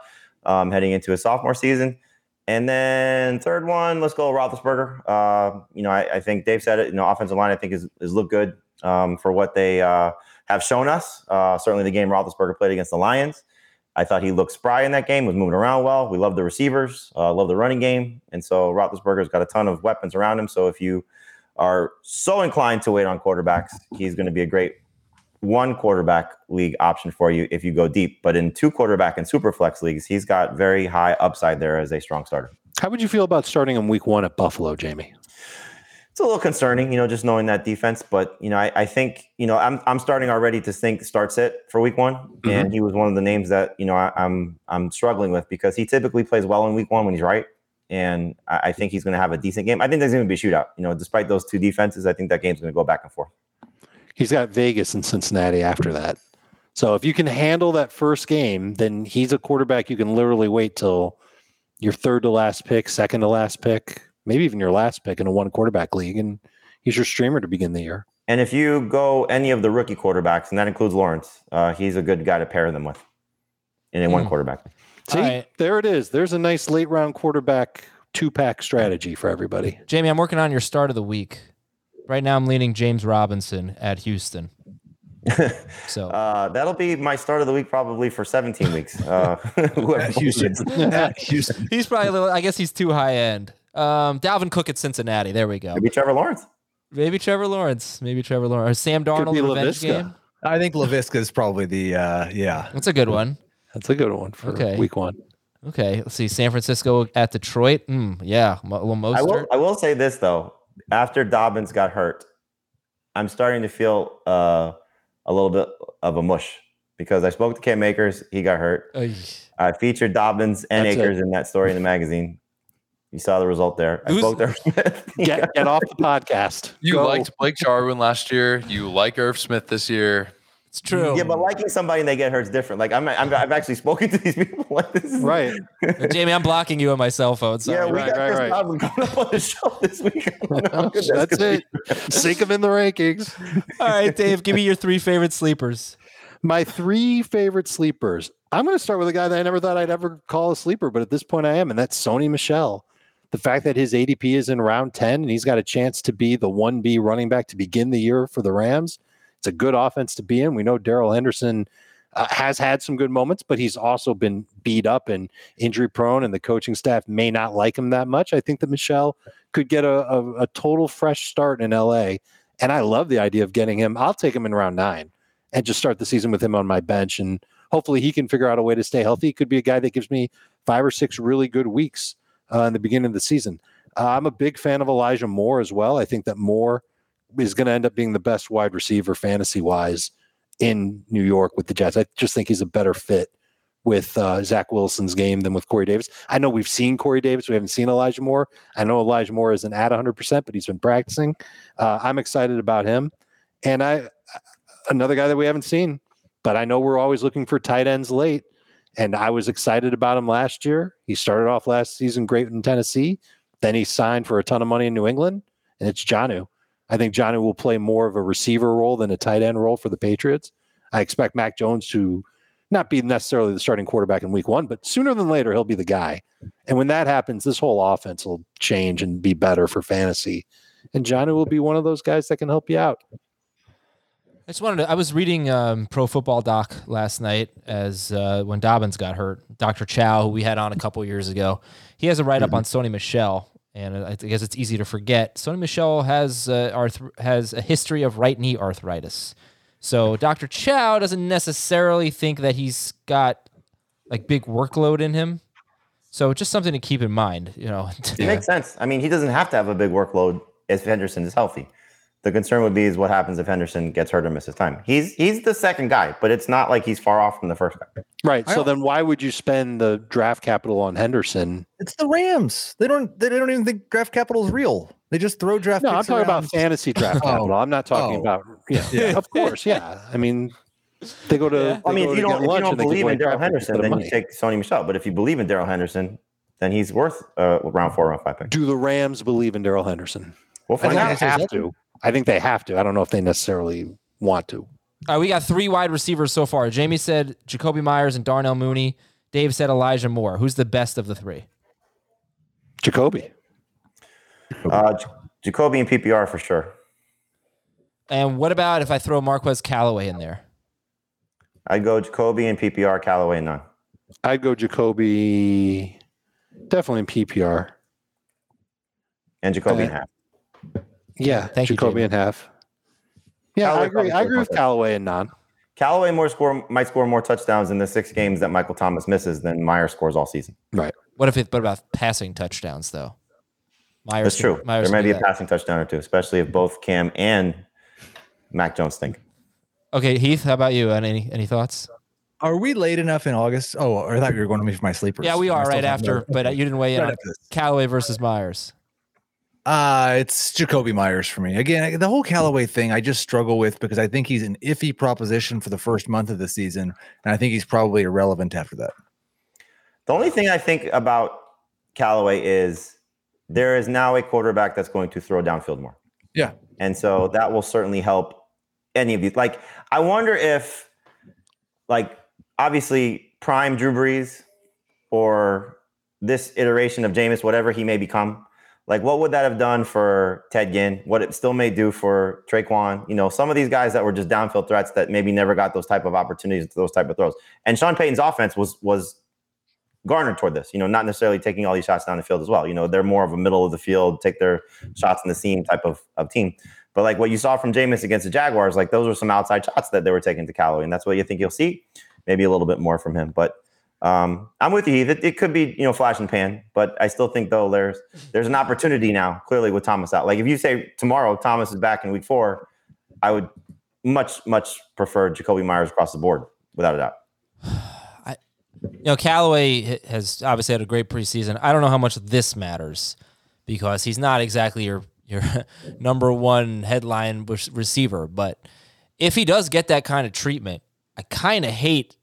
um, heading into his sophomore season. And then third one, let's go Roethlisberger. Uh, you know, I, I think Dave said it. You know, offensive line I think is is look good um, for what they uh, have shown us. Uh, certainly, the game Roethlisberger played against the Lions. I thought he looked spry in that game, was moving around well. We love the receivers, uh, love the running game, and so Roethlisberger's got a ton of weapons around him. So if you are so inclined to wait on quarterbacks, he's going to be a great one quarterback league option for you if you go deep. But in two quarterback and super flex leagues, he's got very high upside there as a strong starter. How would you feel about starting him week one at Buffalo, Jamie? It's a little concerning, you know, just knowing that defense. But you know, I, I think you know I'm I'm starting already to think start sit for week one, and mm-hmm. he was one of the names that you know I, I'm I'm struggling with because he typically plays well in week one when he's right, and I, I think he's going to have a decent game. I think there's going to be a shootout. You know, despite those two defenses, I think that game's going to go back and forth. He's got Vegas and Cincinnati after that. So if you can handle that first game, then he's a quarterback you can literally wait till your third to last pick, second to last pick, maybe even your last pick in a one quarterback league, and he's your streamer to begin the year. And if you go any of the rookie quarterbacks, and that includes Lawrence, uh, he's a good guy to pair them with in a one quarterback. See, All right. there it is. There's a nice late round quarterback two pack strategy for everybody. Jamie, I'm working on your start of the week. Right now, I'm leaning James Robinson at Houston. So Uh, that'll be my start of the week probably for 17 weeks. Uh, Houston. Houston. he's probably a little. I guess he's too high end. Um, Dalvin Cook at Cincinnati. There we go. Maybe Trevor Lawrence. Maybe Trevor Lawrence. Maybe Trevor Lawrence. Or Sam Darnold be revenge Laviska. game. I think Laviska is probably the uh, yeah. That's a good one. That's a good one for Okay. week one. Okay, let's see. San Francisco at Detroit. Mm, yeah, Mo- Mo- I will, I will say this though. After Dobbins got hurt, I'm starting to feel uh, a little bit of a mush because I spoke to Cam Akers. He got hurt. Ay. I featured Dobbins and That's it. In that story in the magazine. You saw the result there. I Who's- spoke to Smith. He Get get off the podcast. You Go. liked Blake Jarwin last year. You like Irv Smith this year. It's true. Yeah, but liking somebody and they get hurt is different. Like I'm, I'm I've actually spoken to these people. Like this is right. Jamie, I'm blocking you on my cell phone. Sorry. Yeah, we Right, got right, Chris right. Godwin coming up on the show this week. I don't know how good That's it. Sink him in the rankings. All right, Dave, give me your three favorite sleepers. My three favorite sleepers. I'm going to start with a guy that I never thought I'd ever call a sleeper, but at this point I am, and that's Sony Michel. The fact that his ADP is in round 10 and he's got a chance to be the 1B running back to begin the year for the Rams. It's a good offense to be in. We know Darrell Henderson uh, has had some good moments, but he's also been beat up and injury prone, and the coaching staff may not like him that much. I think that Michel could get a, a, a total fresh start in LA. And I love the idea of getting him. I'll take him in round nine and just start the season with him on my bench. And hopefully he can figure out a way to stay healthy. He could be a guy that gives me five or six really good weeks uh, in the beginning of the season. Uh, I'm a big fan of Elijah Moore as well. I think that Moore is going to end up being the best wide receiver fantasy wise in New York with the Jets. I just think he's a better fit with uh, Zach Wilson's game than with Corey Davis. I know we've seen Corey Davis. We haven't seen Elijah Moore. I know Elijah Moore isn't at 100%, but he's been practicing. Uh, I'm excited about him. And I, another guy that we haven't seen, but I know we're always looking for tight ends late. And I was excited about him last year. He started off last season great in Tennessee. Then he signed for a ton of money in New England, and it's Jonnu. I think Jonnu will play more of a receiver role than a tight end role for the Patriots. I expect Mac Jones to not be necessarily the starting quarterback in week one, but sooner than later, he'll be the guy. And when that happens, this whole offense will change and be better for fantasy. And Jonnu will be one of those guys that can help you out. I just wanted to. I was reading um, Pro Football Doc last night as uh, when Dobbins got hurt. Dr. Chao, who we had on a couple years ago, he has a write up mm-hmm. on Sony Michel, and I guess it's easy to forget. Sony Michel has uh, arth- has a history of right knee arthritis. So Dr. Chow doesn't necessarily think that he's got like big workload in him. So just something to keep in mind, you know. it makes sense. I mean, he doesn't have to have a big workload if Henderson is healthy. The concern would be is what happens if Henderson gets hurt or misses time. He's he's the second guy, but it's not like he's far off from the first guy. Right. So then why would you spend the draft capital on Henderson? It's the Rams. They don't they don't even think draft capital is real. They just throw draft. No, I'm talking around. about fantasy draft capital. I'm not talking oh. about. Yeah, yeah, of course. Yeah, I mean, they go to. Yeah. I mean, if you don't, if you don't believe in Darrell Henderson, then money. you take Sony Michel. But if you believe in Darrell Henderson, then he's worth uh, round four, round five pick. Do the Rams believe in Darrell Henderson? We'll find out. Have to. I think they have to. I don't know if they necessarily want to. All right, we got three wide receivers so far. Jamie said Jakobi Meyers and Darnell Mooney. Dave said Elijah Moore. Who's the best of the three? Jakobi. Uh, Jakobi and PPR for sure. And what about if I throw Marquez Callaway in there? I'd go Jakobi and PPR, Callaway none. I'd go Jakobi, definitely in PPR. And Jakobi in half. Yeah, Thank Jakobi you, in half. Yeah, Callaway I agree. I agree with Callaway and non. Callaway more score might score more touchdowns in the six games that Michael Thomas misses than Meyer scores all season. Right. What if it? What about passing touchdowns though? Meyers That's true. Meyers there may be a passing touchdown or two, especially if both Cam and Mac Jones think. Okay, Heath, how about you? Any any thoughts? Are we late enough in August? Oh, I thought you were going to me for my sleepers. Yeah, we are right after, but you didn't weigh in right on Callaway versus Meyers. Uh, it's Jakobi Meyers for me. Again, the whole Callaway thing I just struggle with because I think he's an iffy proposition for the first month of the season, and I think he's probably irrelevant after that. The only thing I think about Callaway is there is now a quarterback that's going to throw downfield more. Yeah. And so that will certainly help any of these. Like, I wonder if, like, obviously, prime Drew Brees or this iteration of Jameis, whatever he may become, like, what would that have done for Ted Ginn? What it still may do for Tre'Quan? You know, some of these guys that were just downfield threats that maybe never got those type of opportunities, those type of throws. And Sean Payton's offense was was garnered toward this. You know, not necessarily taking all these shots down the field as well. You know, they're more of a middle of the field, take their shots in the seam type of, of team. But like what you saw from Jameis against the Jaguars, like those were some outside shots that they were taking to Callaway, and that's what you think you'll see. Maybe a little bit more from him, but um, I'm with you. It, it could be you know flash and pan, but I still think though there's there's an opportunity now clearly with Thomas out. Like if you say tomorrow Thomas is back in week four, I would much much prefer Jakobi Meyers across the board without a doubt you know, Callaway has obviously had a great preseason. I don't know how much this matters because he's not exactly your your number one headline receiver. But if he does get that kind of treatment, I kind of hate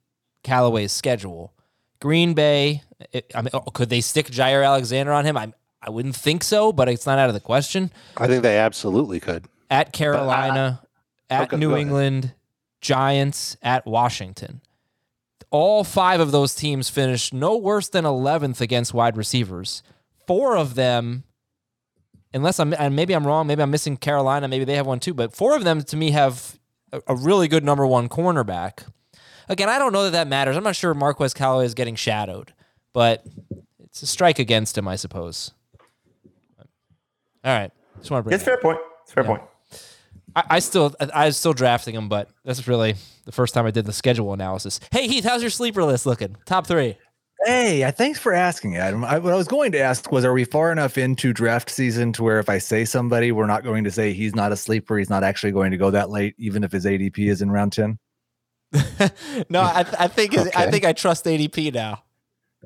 Callaway's schedule. Green Bay, it, I mean, oh, could they stick Jaire Alexander on him? I I wouldn't think so, but it's not out of the question. I think they absolutely could. At Carolina, at okay, New England, Giants, at Washington all five of those teams finished no worse than 11th against wide receivers. Four of them, unless I'm, and maybe I'm wrong, maybe I'm missing Carolina, maybe they have one too, but four of them to me have a, a really good number one cornerback. Again, I don't know that that matters. I'm not sure Marquez Callaway is getting shadowed, but it's a strike against him, I suppose. All right. Just want to bring it's fair point. It's fair yeah. point. I, I still I was still drafting him, but that's really the first time I did the schedule analysis. Hey Heath, how's your sleeper list looking? Top three. Hey, thanks for asking, Adam. I, what I was going to ask was, are we far enough into draft season to where if I say somebody, we're not going to say he's not a sleeper, he's not actually going to go that late, even if his ADP is in round ten? no, I, I think I think I trust ADP now.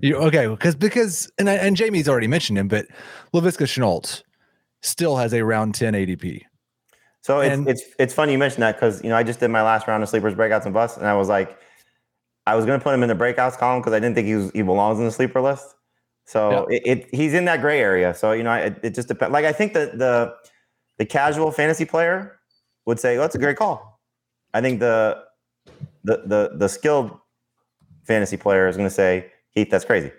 You, okay, because because and I- and Jamie's already mentioned him, but Laviska Shenault still has a round ten ADP. So it's And- it's it's funny you mentioned that because you know I just did my last round of sleepers, breakouts, and busts, and I was like, I was going to put him in the breakouts column because I didn't think he was he belongs in the sleeper list. So it, it he's in that gray area. So you know it, it just depends. Like I think that the the casual fantasy player would say, "Oh, that's a great call." I think the the the the skilled fantasy player is going to say, "Heath, that's crazy."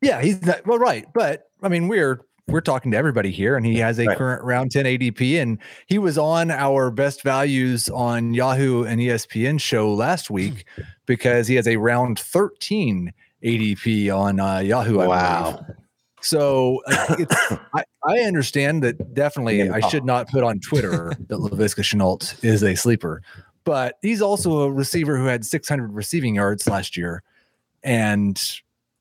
Yeah, he's not well, right. But I mean, we're we're talking to everybody here, and he has a Right. current round 10 ADP, and he was on our best values on Yahoo and ESPN show last week because he has a round 13 ADP on uh, Yahoo. I believe. Wow. So uh, it's, I, I understand that definitely. I should not put on Twitter that Laviska Shenault is a sleeper, but he's also a receiver who had 600 receiving yards last year. And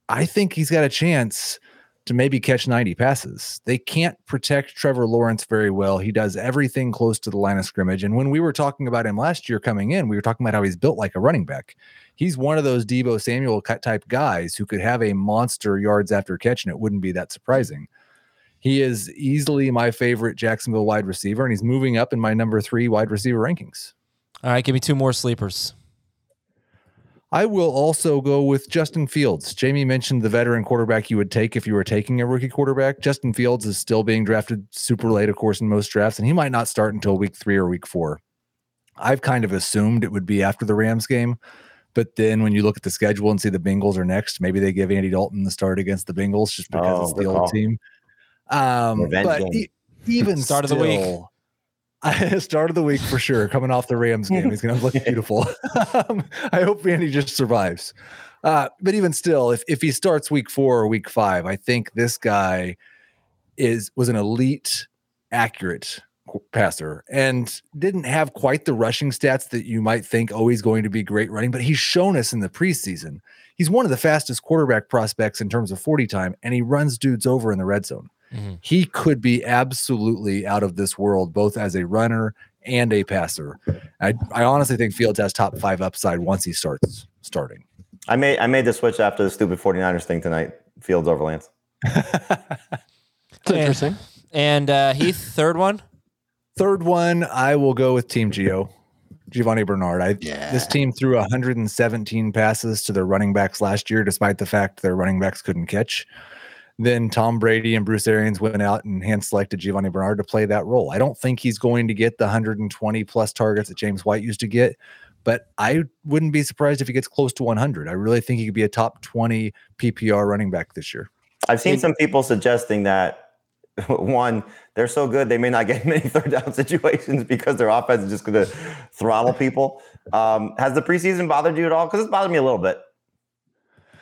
I think he's got a chance to maybe catch 90 passes. They can't protect Trevor Lawrence very well. He does everything close to the line of scrimmage. And when we were talking about him last year coming in, we were talking about how he's built like a running back. He's one of those Deebo Samuel type guys who could have a monster yards after catch, and it wouldn't be that surprising. He is easily my favorite Jacksonville wide receiver, and he's moving up in my number three wide receiver rankings. All right, give me two more sleepers. I will also go with Justin Fields. Jamie mentioned the veteran quarterback you would take if you were taking a rookie quarterback. Justin Fields is still being drafted super late, of course, in most drafts, and he might not start until week three or week four. I've kind of assumed it would be after the Rams game, but then when you look at the schedule and see the Bengals are next, maybe they give Andy Dalton the start against the Bengals just because Oh, it's the old call. team. Um, Revenge but e- even Start of the week. start of the week for sure. Coming off the Rams game, he's going to look beautiful. um, I hope Andy just survives. Uh, but even still, if if he starts week four or week five, I think this guy is was an elite, accurate passer and didn't have quite the rushing stats that you might think. Oh, going to be great running, but he's shown us in the preseason he's one of the fastest quarterback prospects in terms of 40 time, and he runs dudes over in the red zone. Mhm. He could be absolutely out of this world, both as a runner and a passer. I, I honestly think Fields has top five upside once he starts starting. I made I made the switch after the stupid 49ers thing tonight. Fields over Lance. It's interesting. And uh, Heath, third one. Third one, I will go with Team Gio, Giovanni Bernard. I this team threw 117 passes to their running backs last year, despite the fact their running backs couldn't catch. Then Tom Brady and Bruce Arians went out and hand selected Giovanni Bernard to play that role. I don't think he's going to get the 120 plus targets that James White used to get, but I wouldn't be surprised if he gets close to 100. I really think he could be a top 20 PPR running back this year. I've seen some people suggesting that one, they're so good they may not get many third down situations because their offense is just going to throttle people. Um, has the preseason bothered you at all? Because it's bothered me a little bit.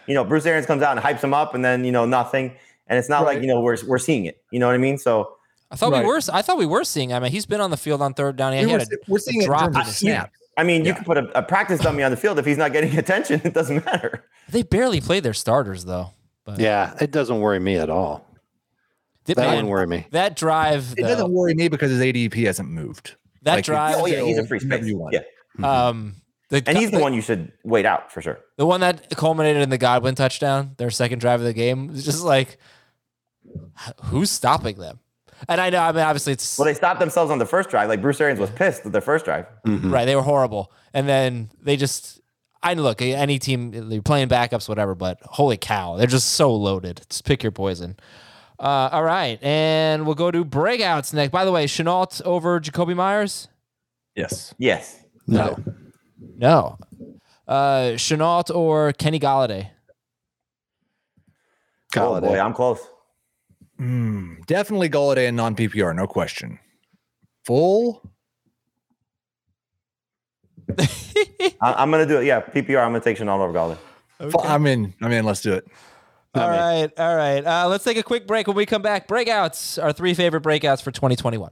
You know, Bruce Arians comes out and hypes him up, and then you know nothing, and it's not like you know we're we're seeing it. You know what I mean? So I thought Right. we were. I thought we were seeing. I mean, he's been on the field on third down. He we had were, a, we're seeing it in drop terms in of the snaps. I mean, you can put a, a practice dummy on the field if he's not getting attention. It doesn't matter. They barely played their starters though. But Yeah, it doesn't worry me at all. Did- That man, wouldn't worry me. That drive, It though, doesn't worry me because his ADP hasn't moved. that like, drive, oh yeah, he's a free whenever space. you want. Yeah, um, the, and he's the the, one you should wait out for sure. the one that culminated in the Godwin touchdown, their second drive of the game. It's just like, who's stopping them? And I know, I mean, obviously it's Well, they stopped themselves on the first drive. Like Bruce Arians was pissed with their first drive. right. They were horrible, and then they just. I look any team they're playing backups, whatever, but holy cow, they're just so loaded. Just pick your poison. Uh, all right, and we'll go to breakouts next. By the way, Shenault over Jakobi Meyers. Yes. Yes. No. No. Uh, Shenault or Kenny Golladay? Oh boy, I'm close. Mm, definitely Golladay and non PPR, no question. Full. I, I'm gonna do it. Yeah, PPR. I'm gonna take Shenault over Golladay. Fu- I'm in. I'm in. Let's do it. All right, all right. Uh, let's take a quick break. When we come back, breakouts, our three favorite breakouts for 2021.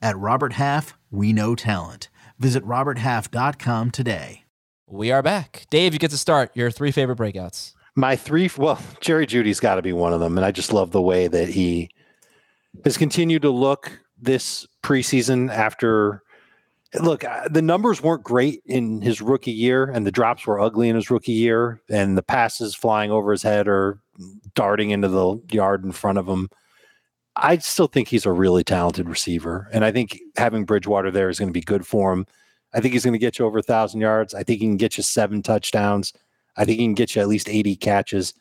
At Robert Half, we know talent. Visit RobertHalf.com today. We are back. Dave, you get to start your three favorite breakouts. My three, well, Jerry Jeudy's got to be one of them. And I just love the way that he has continued to look this preseason after. Look, uh, the numbers weren't great in his rookie year, and the drops were ugly in his rookie year, and the passes flying over his head or darting into the yard in front of him. I still think he's a really talented receiver, and I think having Bridgewater there is going to be good for him. I think he's going to get you over a thousand yards. I think he can get you seven touchdowns. I think he can get you at least 80 catches.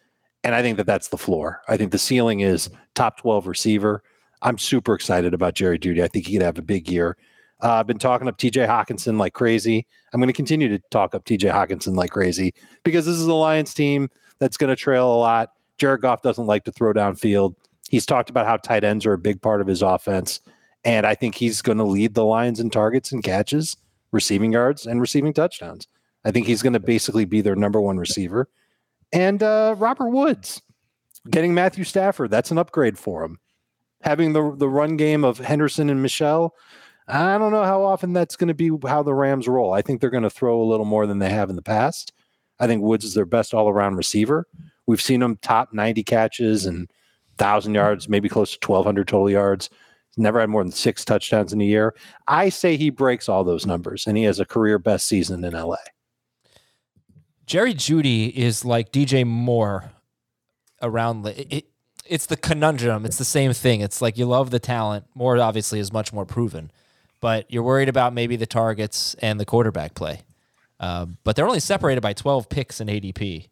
And I think that that's the floor. I think the ceiling is top 12 receiver. I'm super excited about Jerry Jeudy. I think he could have a big year. Uh, I've been talking up TJ Hockenson like crazy. I'm going to continue to talk up TJ Hockenson like crazy because this is a Lions team that's going to trail a lot. Jared Goff doesn't like to throw downfield. He's talked about how tight ends are a big part of his offense. And I think he's going to lead the Lions in targets and catches, receiving yards, and receiving touchdowns. I think he's going to basically be their number one receiver. And uh, Robert Woods, getting Matthew Stafford, that's an upgrade for him. Having the the run game of Henderson and Michelle, I don't know how often that's going to be how the Rams roll. I think they're going to throw a little more than they have in the past. I think Woods is their best all around receiver. We've seen him top 90 catches and 1,000 yards, maybe close to 1,200 total yards. Never had more than six touchdowns in a year. I say he breaks all those numbers and he has a career best season in LA. Jerry Jeudy is like DJ Moore around it, it, it's the conundrum. It's the same thing. It's like you love the talent. Moore obviously is much more proven, but you're worried about maybe the targets and the quarterback play. Uh, but they're only separated by 12 picks in ADP.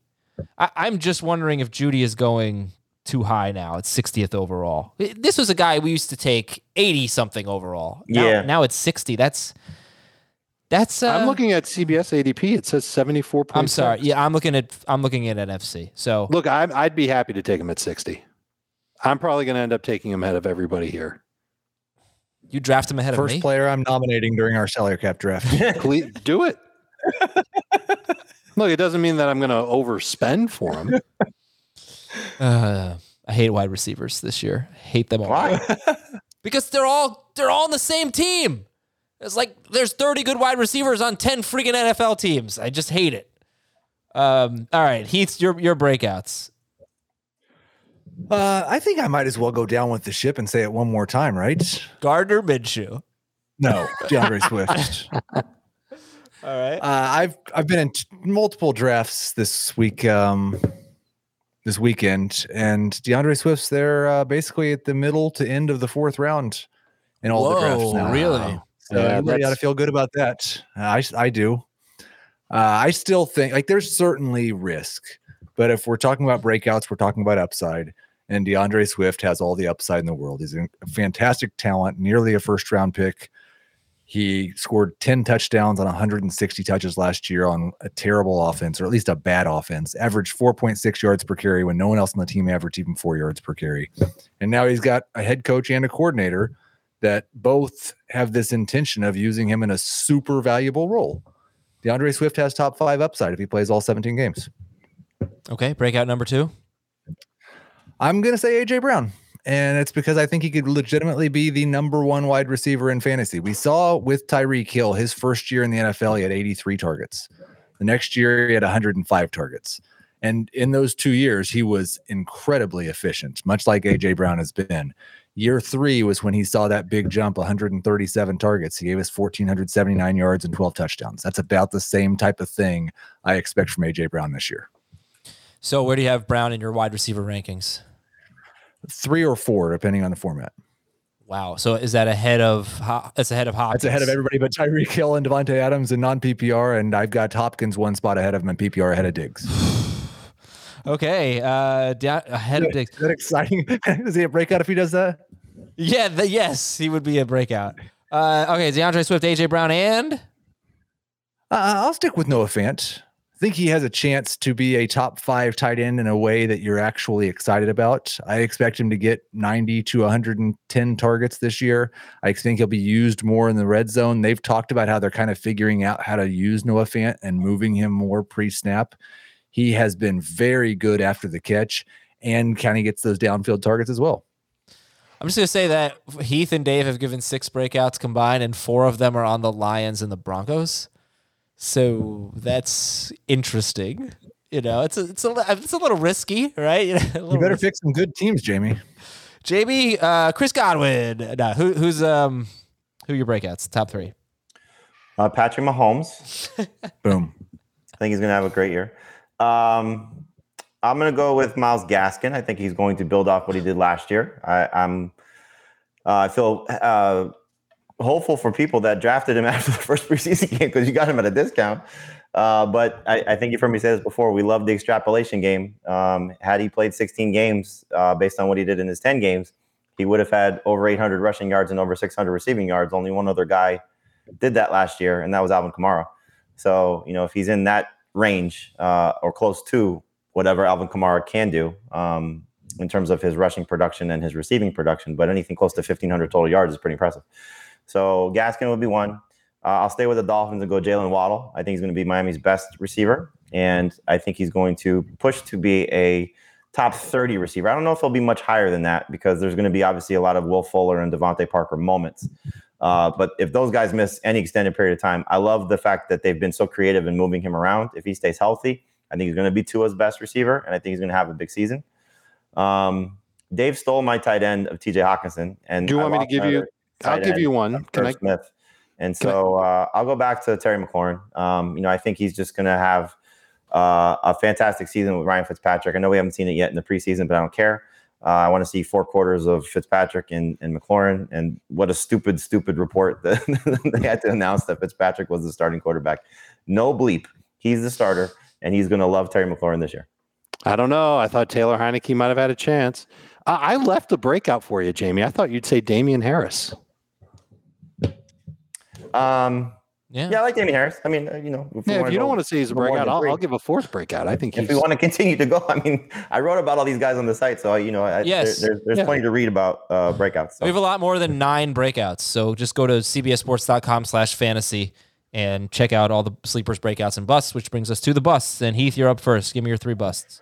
I, am just wondering if Jeudy is going too high now. It's 60th overall. This was a guy we used to take 80 something overall. Now, Yeah. Now it's 60. That's that's. Uh, I'm looking at CBS ADP. It says 74. I'm sorry. Yeah, I'm looking at I'm looking at NFC. So Look, I'm, I'd be happy to take him at 60. I'm probably going to end up taking him ahead of everybody here. you draft him ahead First of me. player I'm nominating during our salary cap draft. Please do it. Look, it doesn't mean that I'm going to overspend for him. Uh, I hate wide receivers this year. I hate them all. Why? Because they're all they're all on the same team. It's like there's 30 good wide receivers on 10 freaking NFL teams. I just hate it. Um, all right, Heath, your your breakouts. Uh, I think I might as well go down with the ship and say it one more time, right? Gardner Minshew. No, DeAndre Swift. All right. Uh, I've I've been in t- multiple drafts this week, um, this weekend, and DeAndre Swift's there uh, basically at the middle to end of the fourth round in all the drafts Whoa, now. really? So Yeah, everybody ought to feel good about that. Uh, I I do. Uh, I still think like there's certainly risk, but if we're talking about breakouts, we're talking about upside. And DeAndre Swift has all the upside in the world. He's a fantastic talent, nearly a first round pick. He scored 10 touchdowns on 160 touches last year on a terrible offense, or at least a bad offense. Averaged 4.6 yards per carry when no one else on the team averaged even four yards per carry. And now he's got a head coach and a coordinator that both have this intention of using him in a super valuable role. DeAndre Swift has top five upside if he plays all 17 games. Okay, breakout number two. I'm going to say AJ Brown. And it's because I think he could legitimately be the number one wide receiver in fantasy. We saw with Tyreek Hill, his first year in the NFL, he had 83 targets. The next year, he had 105 targets. And in those two years, he was incredibly efficient, much like AJ Brown has been. Year three was when he saw that big jump 137 targets. He gave us 1,479 yards and 12 touchdowns. That's about the same type of thing I expect from AJ Brown this year. So where do you have Brown in your wide receiver rankings? Three or four, depending on the format. Wow. So is that ahead of that's ahead of Hopkins? That's ahead of everybody but Tyreek Hill and Davante Adams and non PPR, and I've got Hopkins one spot ahead of him in PPR ahead of Diggs. Okay. Uh, da- ahead of Is Diggs. that exciting? Is he a breakout if he does that? Yeah. The, yes, he would be a breakout. Uh, okay. DeAndre Swift, AJ Brown, and Uh, I'll stick with Noah Fant. I think he has a chance to be a top five tight end in a way that you're actually excited about. I expect him to get 90 to 110 targets this year. I think he'll be used more in the red zone. They've talked about how they're kind of figuring out how to use Noah Fant and moving him more pre snap. He has been very good after the catch and kind of gets those downfield targets as well. I'm just gonna say that Heath and Dave have given six breakouts combined, and four of them are on the Lions and the Broncos. So that's interesting. You know, it's a, it's a, it's a little risky, right? A little You better risky. pick some good teams, Jamie. Jamie, uh, Chris Godwin. No, who, who's um, who are your breakouts? Top three. Uh, Patrick Mahomes. Boom. I think he's going to have a great year. Um, I'm going to go with Myles Gaskin. I think he's going to build off what he did last year. I, I'm. Uh, I feel uh, hopeful for people that drafted him after the first preseason game because you got him at a discount. Uh, but I, I think you've heard me say this before. We love the extrapolation game. Um, had he played 16 games uh, based on what he did in his 10 games, he would have had over 800 rushing yards and over 600 receiving yards. Only one other guy did that last year, and that was Alvin Kamara. So, you know, if he's in that range uh, or close to whatever Alvin Kamara can do um, in terms of his rushing production and his receiving production, but anything close to 1,500 total yards is pretty impressive. So, Gaskin would be one. Uh, I'll stay with the Dolphins and go Jaylen Waddle. I think he's going to be Miami's best receiver, and I think he's going to push to be a top 30 receiver. I don't know if he'll be much higher than that because there's going to be obviously a lot of Will Fuller and DeVante Parker moments. Uh, but if those guys miss any extended period of time, I love the fact that they've been so creative in moving him around. If he stays healthy, I think he's going to be Tua's best receiver, and I think he's going to have a big season. Um, Dave stole my tight end of TJ Hockenson, and Do you I want me to give my you? I'll give you one. Can I? Smith. And can I- so uh, I'll go back to Terry McLaurin. Um, you know, I think he's just going to have uh, a fantastic season with Ryan Fitzpatrick. I know we haven't seen it yet in the preseason, but I don't care. Uh, I want to see four quarters of Fitzpatrick and, and McLaurin. And what a stupid, stupid report that they had to announce that Fitzpatrick was the starting quarterback. No bleep. He's the starter, and he's going to love Terry McLaurin this year. I don't know. I thought Taylor Heinicke might have had a chance. I I left a breakout for you, Jamie. I thought you'd say Damien Harris. Um, Yeah. yeah, I like Damien Harris. I mean, uh, you know, if Yeah, if you don't go want to see he's a no more breakout, I'll. I'll give a fourth breakout. I think if he's. we want to continue to go, I mean, I wrote about all these guys on the site, so I, you know, I, Yes. there, there's, there's Yeah. plenty to read about uh, breakouts. So. We have a lot more than nine breakouts. So just go to cbssports.com slash fantasy and check out all the sleepers, breakouts, and busts, which brings us to the busts. And Heath, you're up first. Give me your three busts.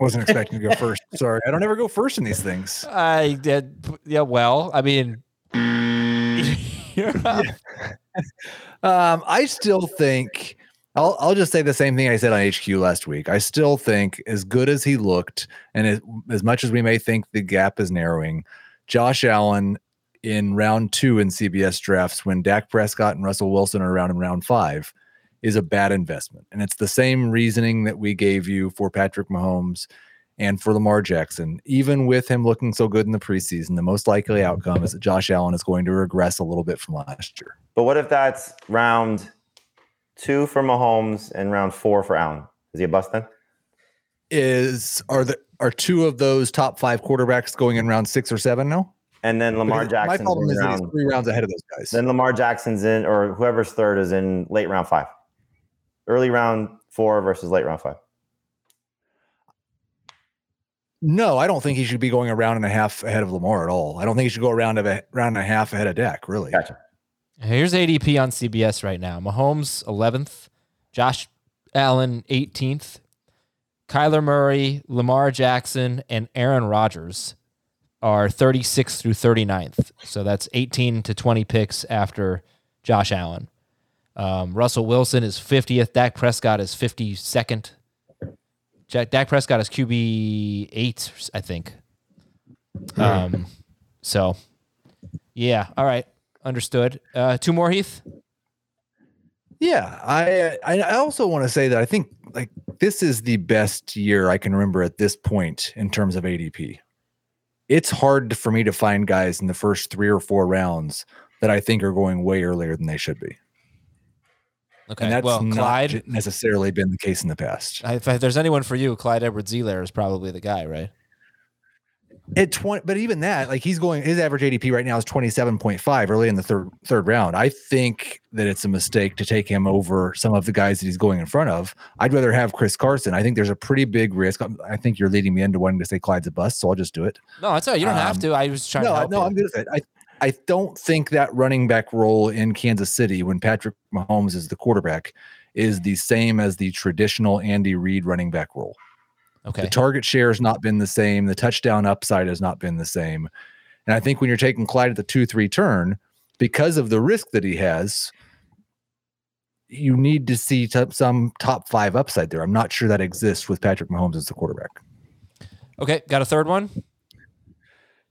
Wasn't expecting to go first. Sorry. I don't ever go first in these things. I did. Yeah, well, I mean, you're. Um, I still think I'll I'll just say the same thing I said on HQ last week. I still think as good as he looked, and as, as much as we may think the gap is narrowing, Josh Allen in round two in CBS drafts when Dak Prescott and Russell Wilson are around in round five is a bad investment. And it's the same reasoning that we gave you for Patrick Mahomes and for Lamar Jackson. Even with him looking so good in the preseason, the most likely outcome is that Josh Allen is going to regress a little bit from last year. But what if that's round two for Mahomes and round four for Allen? Is he a bust then? is are the are two of those top five quarterbacks going in round six or seven now? And then Lamar Because My problem is round, three rounds ahead of those guys. then Lamar Jackson's in, or whoever's third is in late round five, early round four versus late round five. no, I don't think he should be going a round and a half ahead of Lamar at all. I don't think he should go around of a round and a half ahead of Dak. Really, Gotcha. Here's ADP on CBS right now. Mahomes 11th, Josh Allen 18th, Kyler Murray, Lamar Jackson, and Aaron Rodgers are 36th through 39th. So that's 18 to 20 picks after Josh Allen. Um, Russell Wilson is 50th. Dak Prescott is 52nd. Jack, Dak Prescott is QB eight, I think. Um, so yeah, all right, understood. Uh, two more, Heath. Yeah, I I I also want to say that I think like this is the best year I can remember at this point in terms of ADP. It's hard for me to find guys in the first three or four rounds that I think are going way earlier than they should be. Okay. And that's well, not Clyde. necessarily been the case in the past. If there's anyone for you, Clyde Edwards Helaire is probably the guy, right? At 20, but even that, like he's going, his average ADP right now is 27.5 early in the third third round. I think that it's a mistake to take him over some of the guys that he's going in front of. I'd rather have Chris Carson. I think there's a pretty big risk. I think you're leading me into wanting to say Clyde's a bust, so I'll just do it. No, that's all right. You don't have Um, to. I was trying no, to help no, you. I'm good with it. I I don't think that running back role in Kansas City when Patrick Mahomes is the quarterback is the same as the traditional Andy Reid running back role. okay. The target share has not been the same. The touchdown upside has not been the same. And I think when you're taking Clyde at the 2 3 turn, because of the risk that he has, you need to see t- some top five upside there. I'm not sure that exists with Patrick Mahomes as the quarterback. Okay. Got a third one?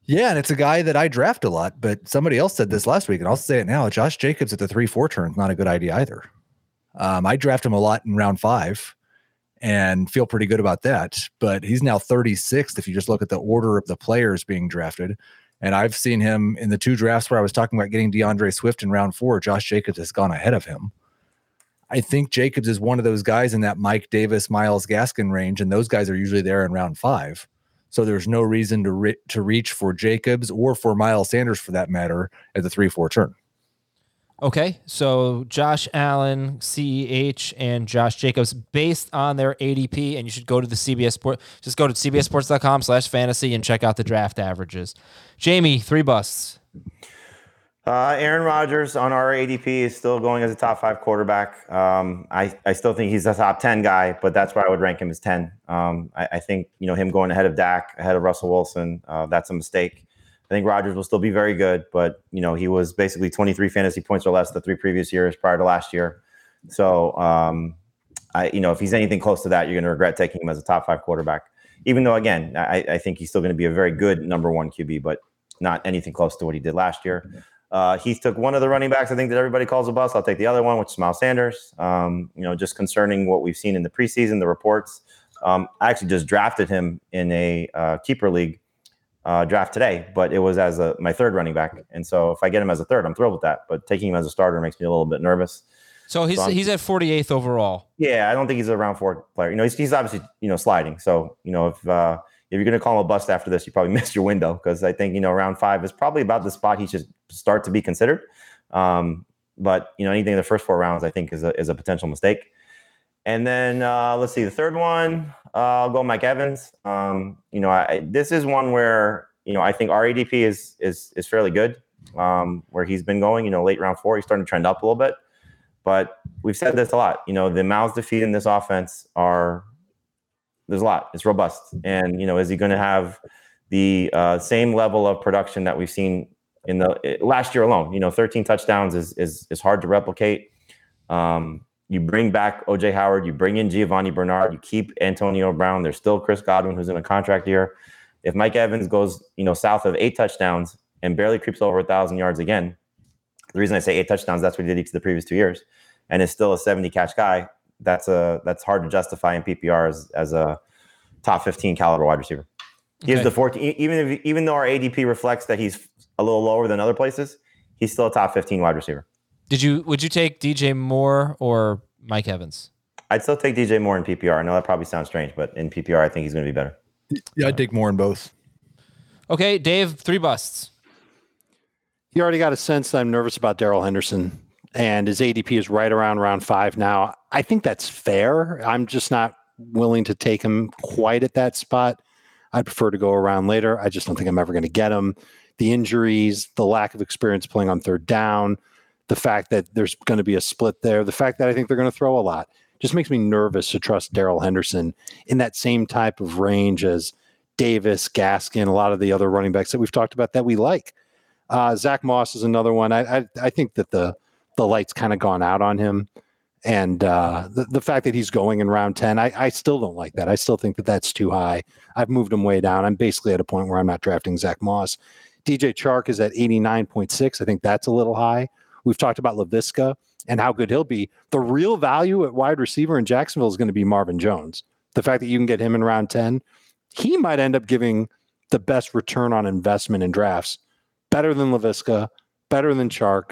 Yeah, and it's a guy that I draft a lot, but somebody else said this last week, and I'll say it now. Josh Jacobs at the three four turn is not a good idea either. Um, I draft him a lot in round five and feel pretty good about that. But he's now 36th if you just look at the order of the players being drafted. And I've seen him in the two drafts where I was talking about getting DeAndre Swift in round four. Josh Jacobs has gone ahead of him. I think Jacobs is one of those guys in that Mike Davis, Myles Gaskin range, and those guys are usually there in round five. So there's no reason to re- to reach for Jacobs or for Miles Sanders for that matter at the three four turn. Okay. So Josh Allen, CEH, and Josh Jacobs based on their ADP. And you should go to the CBS Sport. Just go to CBSSports.com slash fantasy and check out the draft averages. Jamie, three busts. Uh, Aaron Rodgers on our ADP is still going as a top five quarterback. Um, I, I still think he's a top 10 guy, but that's where I would rank him as 10. Um, I, I think, you know, him going ahead of Dak, ahead of Russell Wilson, uh, that's a mistake. I think Rodgers will still be very good, but, you know, he was basically 23 fantasy points or less the three previous years prior to last year. So, um, I, you know, if he's anything close to that, you're going to regret taking him as a top five quarterback. Even though, again, I, I think he's still going to be a very good number one QB, but not anything close to what he did last year. Uh, Heath took one of the running backs I think that everybody calls a bust. I'll take the other one, which is Miles Sanders. Um, you know, just concerning what we've seen in the preseason, the reports. Um, I actually just drafted him in a uh, keeper league uh, draft today, but it was as a, my third running back. And so if I get him as a third, I'm thrilled with that. But taking him as a starter makes me a little bit nervous. So he's So he's at 48th overall. Yeah, I don't think he's a round four player. You know, he's, he's obviously you know sliding. So you know if uh, if you're going to call him a bust after this, you probably missed your window because I think you know round five is probably about the spot he should start to be considered. Um, but you know anything in the first four rounds, I think is a is a potential mistake. And then uh, let's see the third one. Uh, I'll go Mike Evans. Um, you know, I, this is one where you know I think our ADP is is is fairly good. Um, where he's been going, you know, late round four, he's starting to trend up a little bit. But we've said this a lot. You know, the mouths to feed in this offense are there's a lot. It's robust, and you know, is he going to have the uh, same level of production that we've seen in the eh, last year alone? You know, 13 touchdowns is is is hard to replicate. Um, you bring back OJ Howard, you bring in Giovanni Bernard, you keep Antonio Brown. There's still Chris Godwin, who's in a contract year. If Mike Evans goes, you know, south of eight touchdowns and barely creeps over a thousand yards again, the reason I say eight touchdowns, that's what he did each of the previous two years, and is still a 70 catch guy. That's a that's hard to justify in PPR as, as a top 15 caliber wide receiver. He is the 14, e- even if even though our ADP reflects that he's a little lower than other places, he's still a top 15 wide receiver. Did you would you take DJ Moore or Mike Evans? I'd still take DJ Moore in PPR. I know that probably sounds strange, but in PPR, I think he's going to be better. Yeah, I'd take more in both. Okay, Dave, three busts. You already got a sense that I'm nervous about Darrell Henderson, and his ADP is right around round five now. I think that's fair. I'm just not willing to take him quite at that spot. I'd prefer to go around later. I just don't think I'm ever going to get him. The injuries, the lack of experience playing on third down, the fact that there's going to be a split there, the fact that I think they're going to throw a lot just makes me nervous to trust Darrell Henderson in that same type of range as Davis, Gaskin, a lot of the other running backs that we've talked about that we like. Uh, Zach Moss is another one. I I, I think that the the light's kind of gone out on him, and uh, the the fact that he's going in round ten, I, I still don't like that. I still think that that's too high. I've moved him way down. I'm basically at a point where I'm not drafting Zach Moss. DJ Chark is at 89.6. I think that's a little high. We've talked about Laviska and how good he'll be. The real value at wide receiver in Jacksonville is going to be Marvin Jones. The fact that you can get him in round 10, he might end up giving the best return on investment in drafts. Better than Laviska, better than Chark.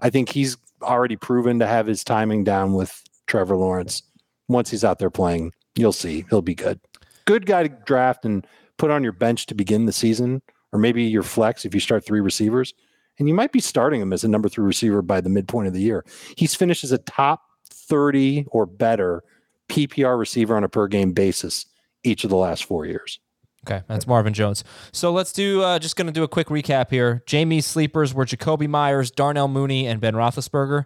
I think he's already proven to have his timing down with Trevor Lawrence. Once he's out there playing, you'll see he'll be good. Good guy to draft and put on your bench to begin the season, or maybe your flex if you start three receivers. And you might be starting him as a number three receiver by the midpoint of the year. He's finished as a top 30 or better PPR receiver on a per game basis each of the last four years. Okay, that's Marvin Jones. So let's do. Uh, just going to do a quick recap here. Jamie's sleepers were Jakobi Meyers, Darnell Mooney, and Ben Roethlisberger.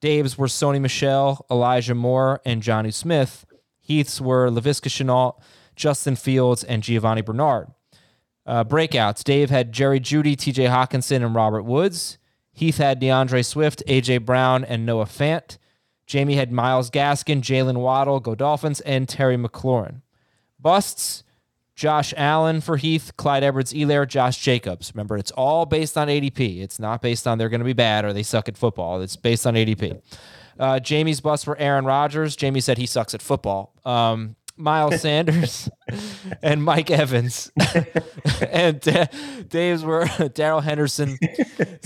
Dave's were Sony Michel, Elijah Moore, and Jonnu Smith. Heath's were Laviska Shenault, Justin Fields, and Giovanni Bernard. Uh, breakouts. Dave had Jerry Jeudy, TJ Hockenson, and Robert Woods. Heath had DeAndre Swift, AJ Brown, and Noah Fant. Jamie had Myles Gaskin, Jaylen Waddle, Go Dolphins, and Terry McLaurin. Busts. Josh Allen for Heath, Clyde Edwards Helaire, Josh Jacobs. Remember, it's all based on ADP. It's not based on they're going to be bad or they suck at football. It's based on ADP. Uh, Jamey's bust for Aaron Rodgers. Jamey said he sucks at football. Um, Miles Sanders and Mike Evans. and uh, Dave's were Darrell Henderson,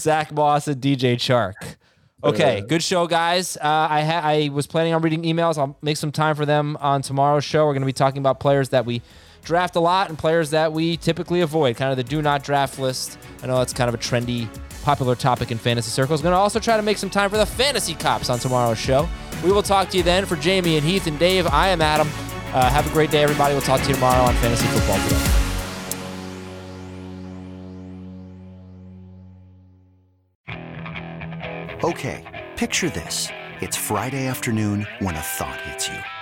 Zach Moss, and DJ Chark. Okay, good show, guys. Uh, I ha- I was planning on reading emails. I'll make some time for them on tomorrow's show. We're going to be talking about players that we draft a lot and players that we typically avoid, kind of the do not draft list. I know that's kind of a trendy, popular topic in fantasy circles. Going to also try to make some time for the fantasy cops on tomorrow's show. We will talk to you then. For Jamey and Heath and Dave, I am Adam. Uh, have a great day, everybody. We'll talk to you tomorrow on Fantasy Football Today. Okay, picture this. It's Friday afternoon when a thought hits you.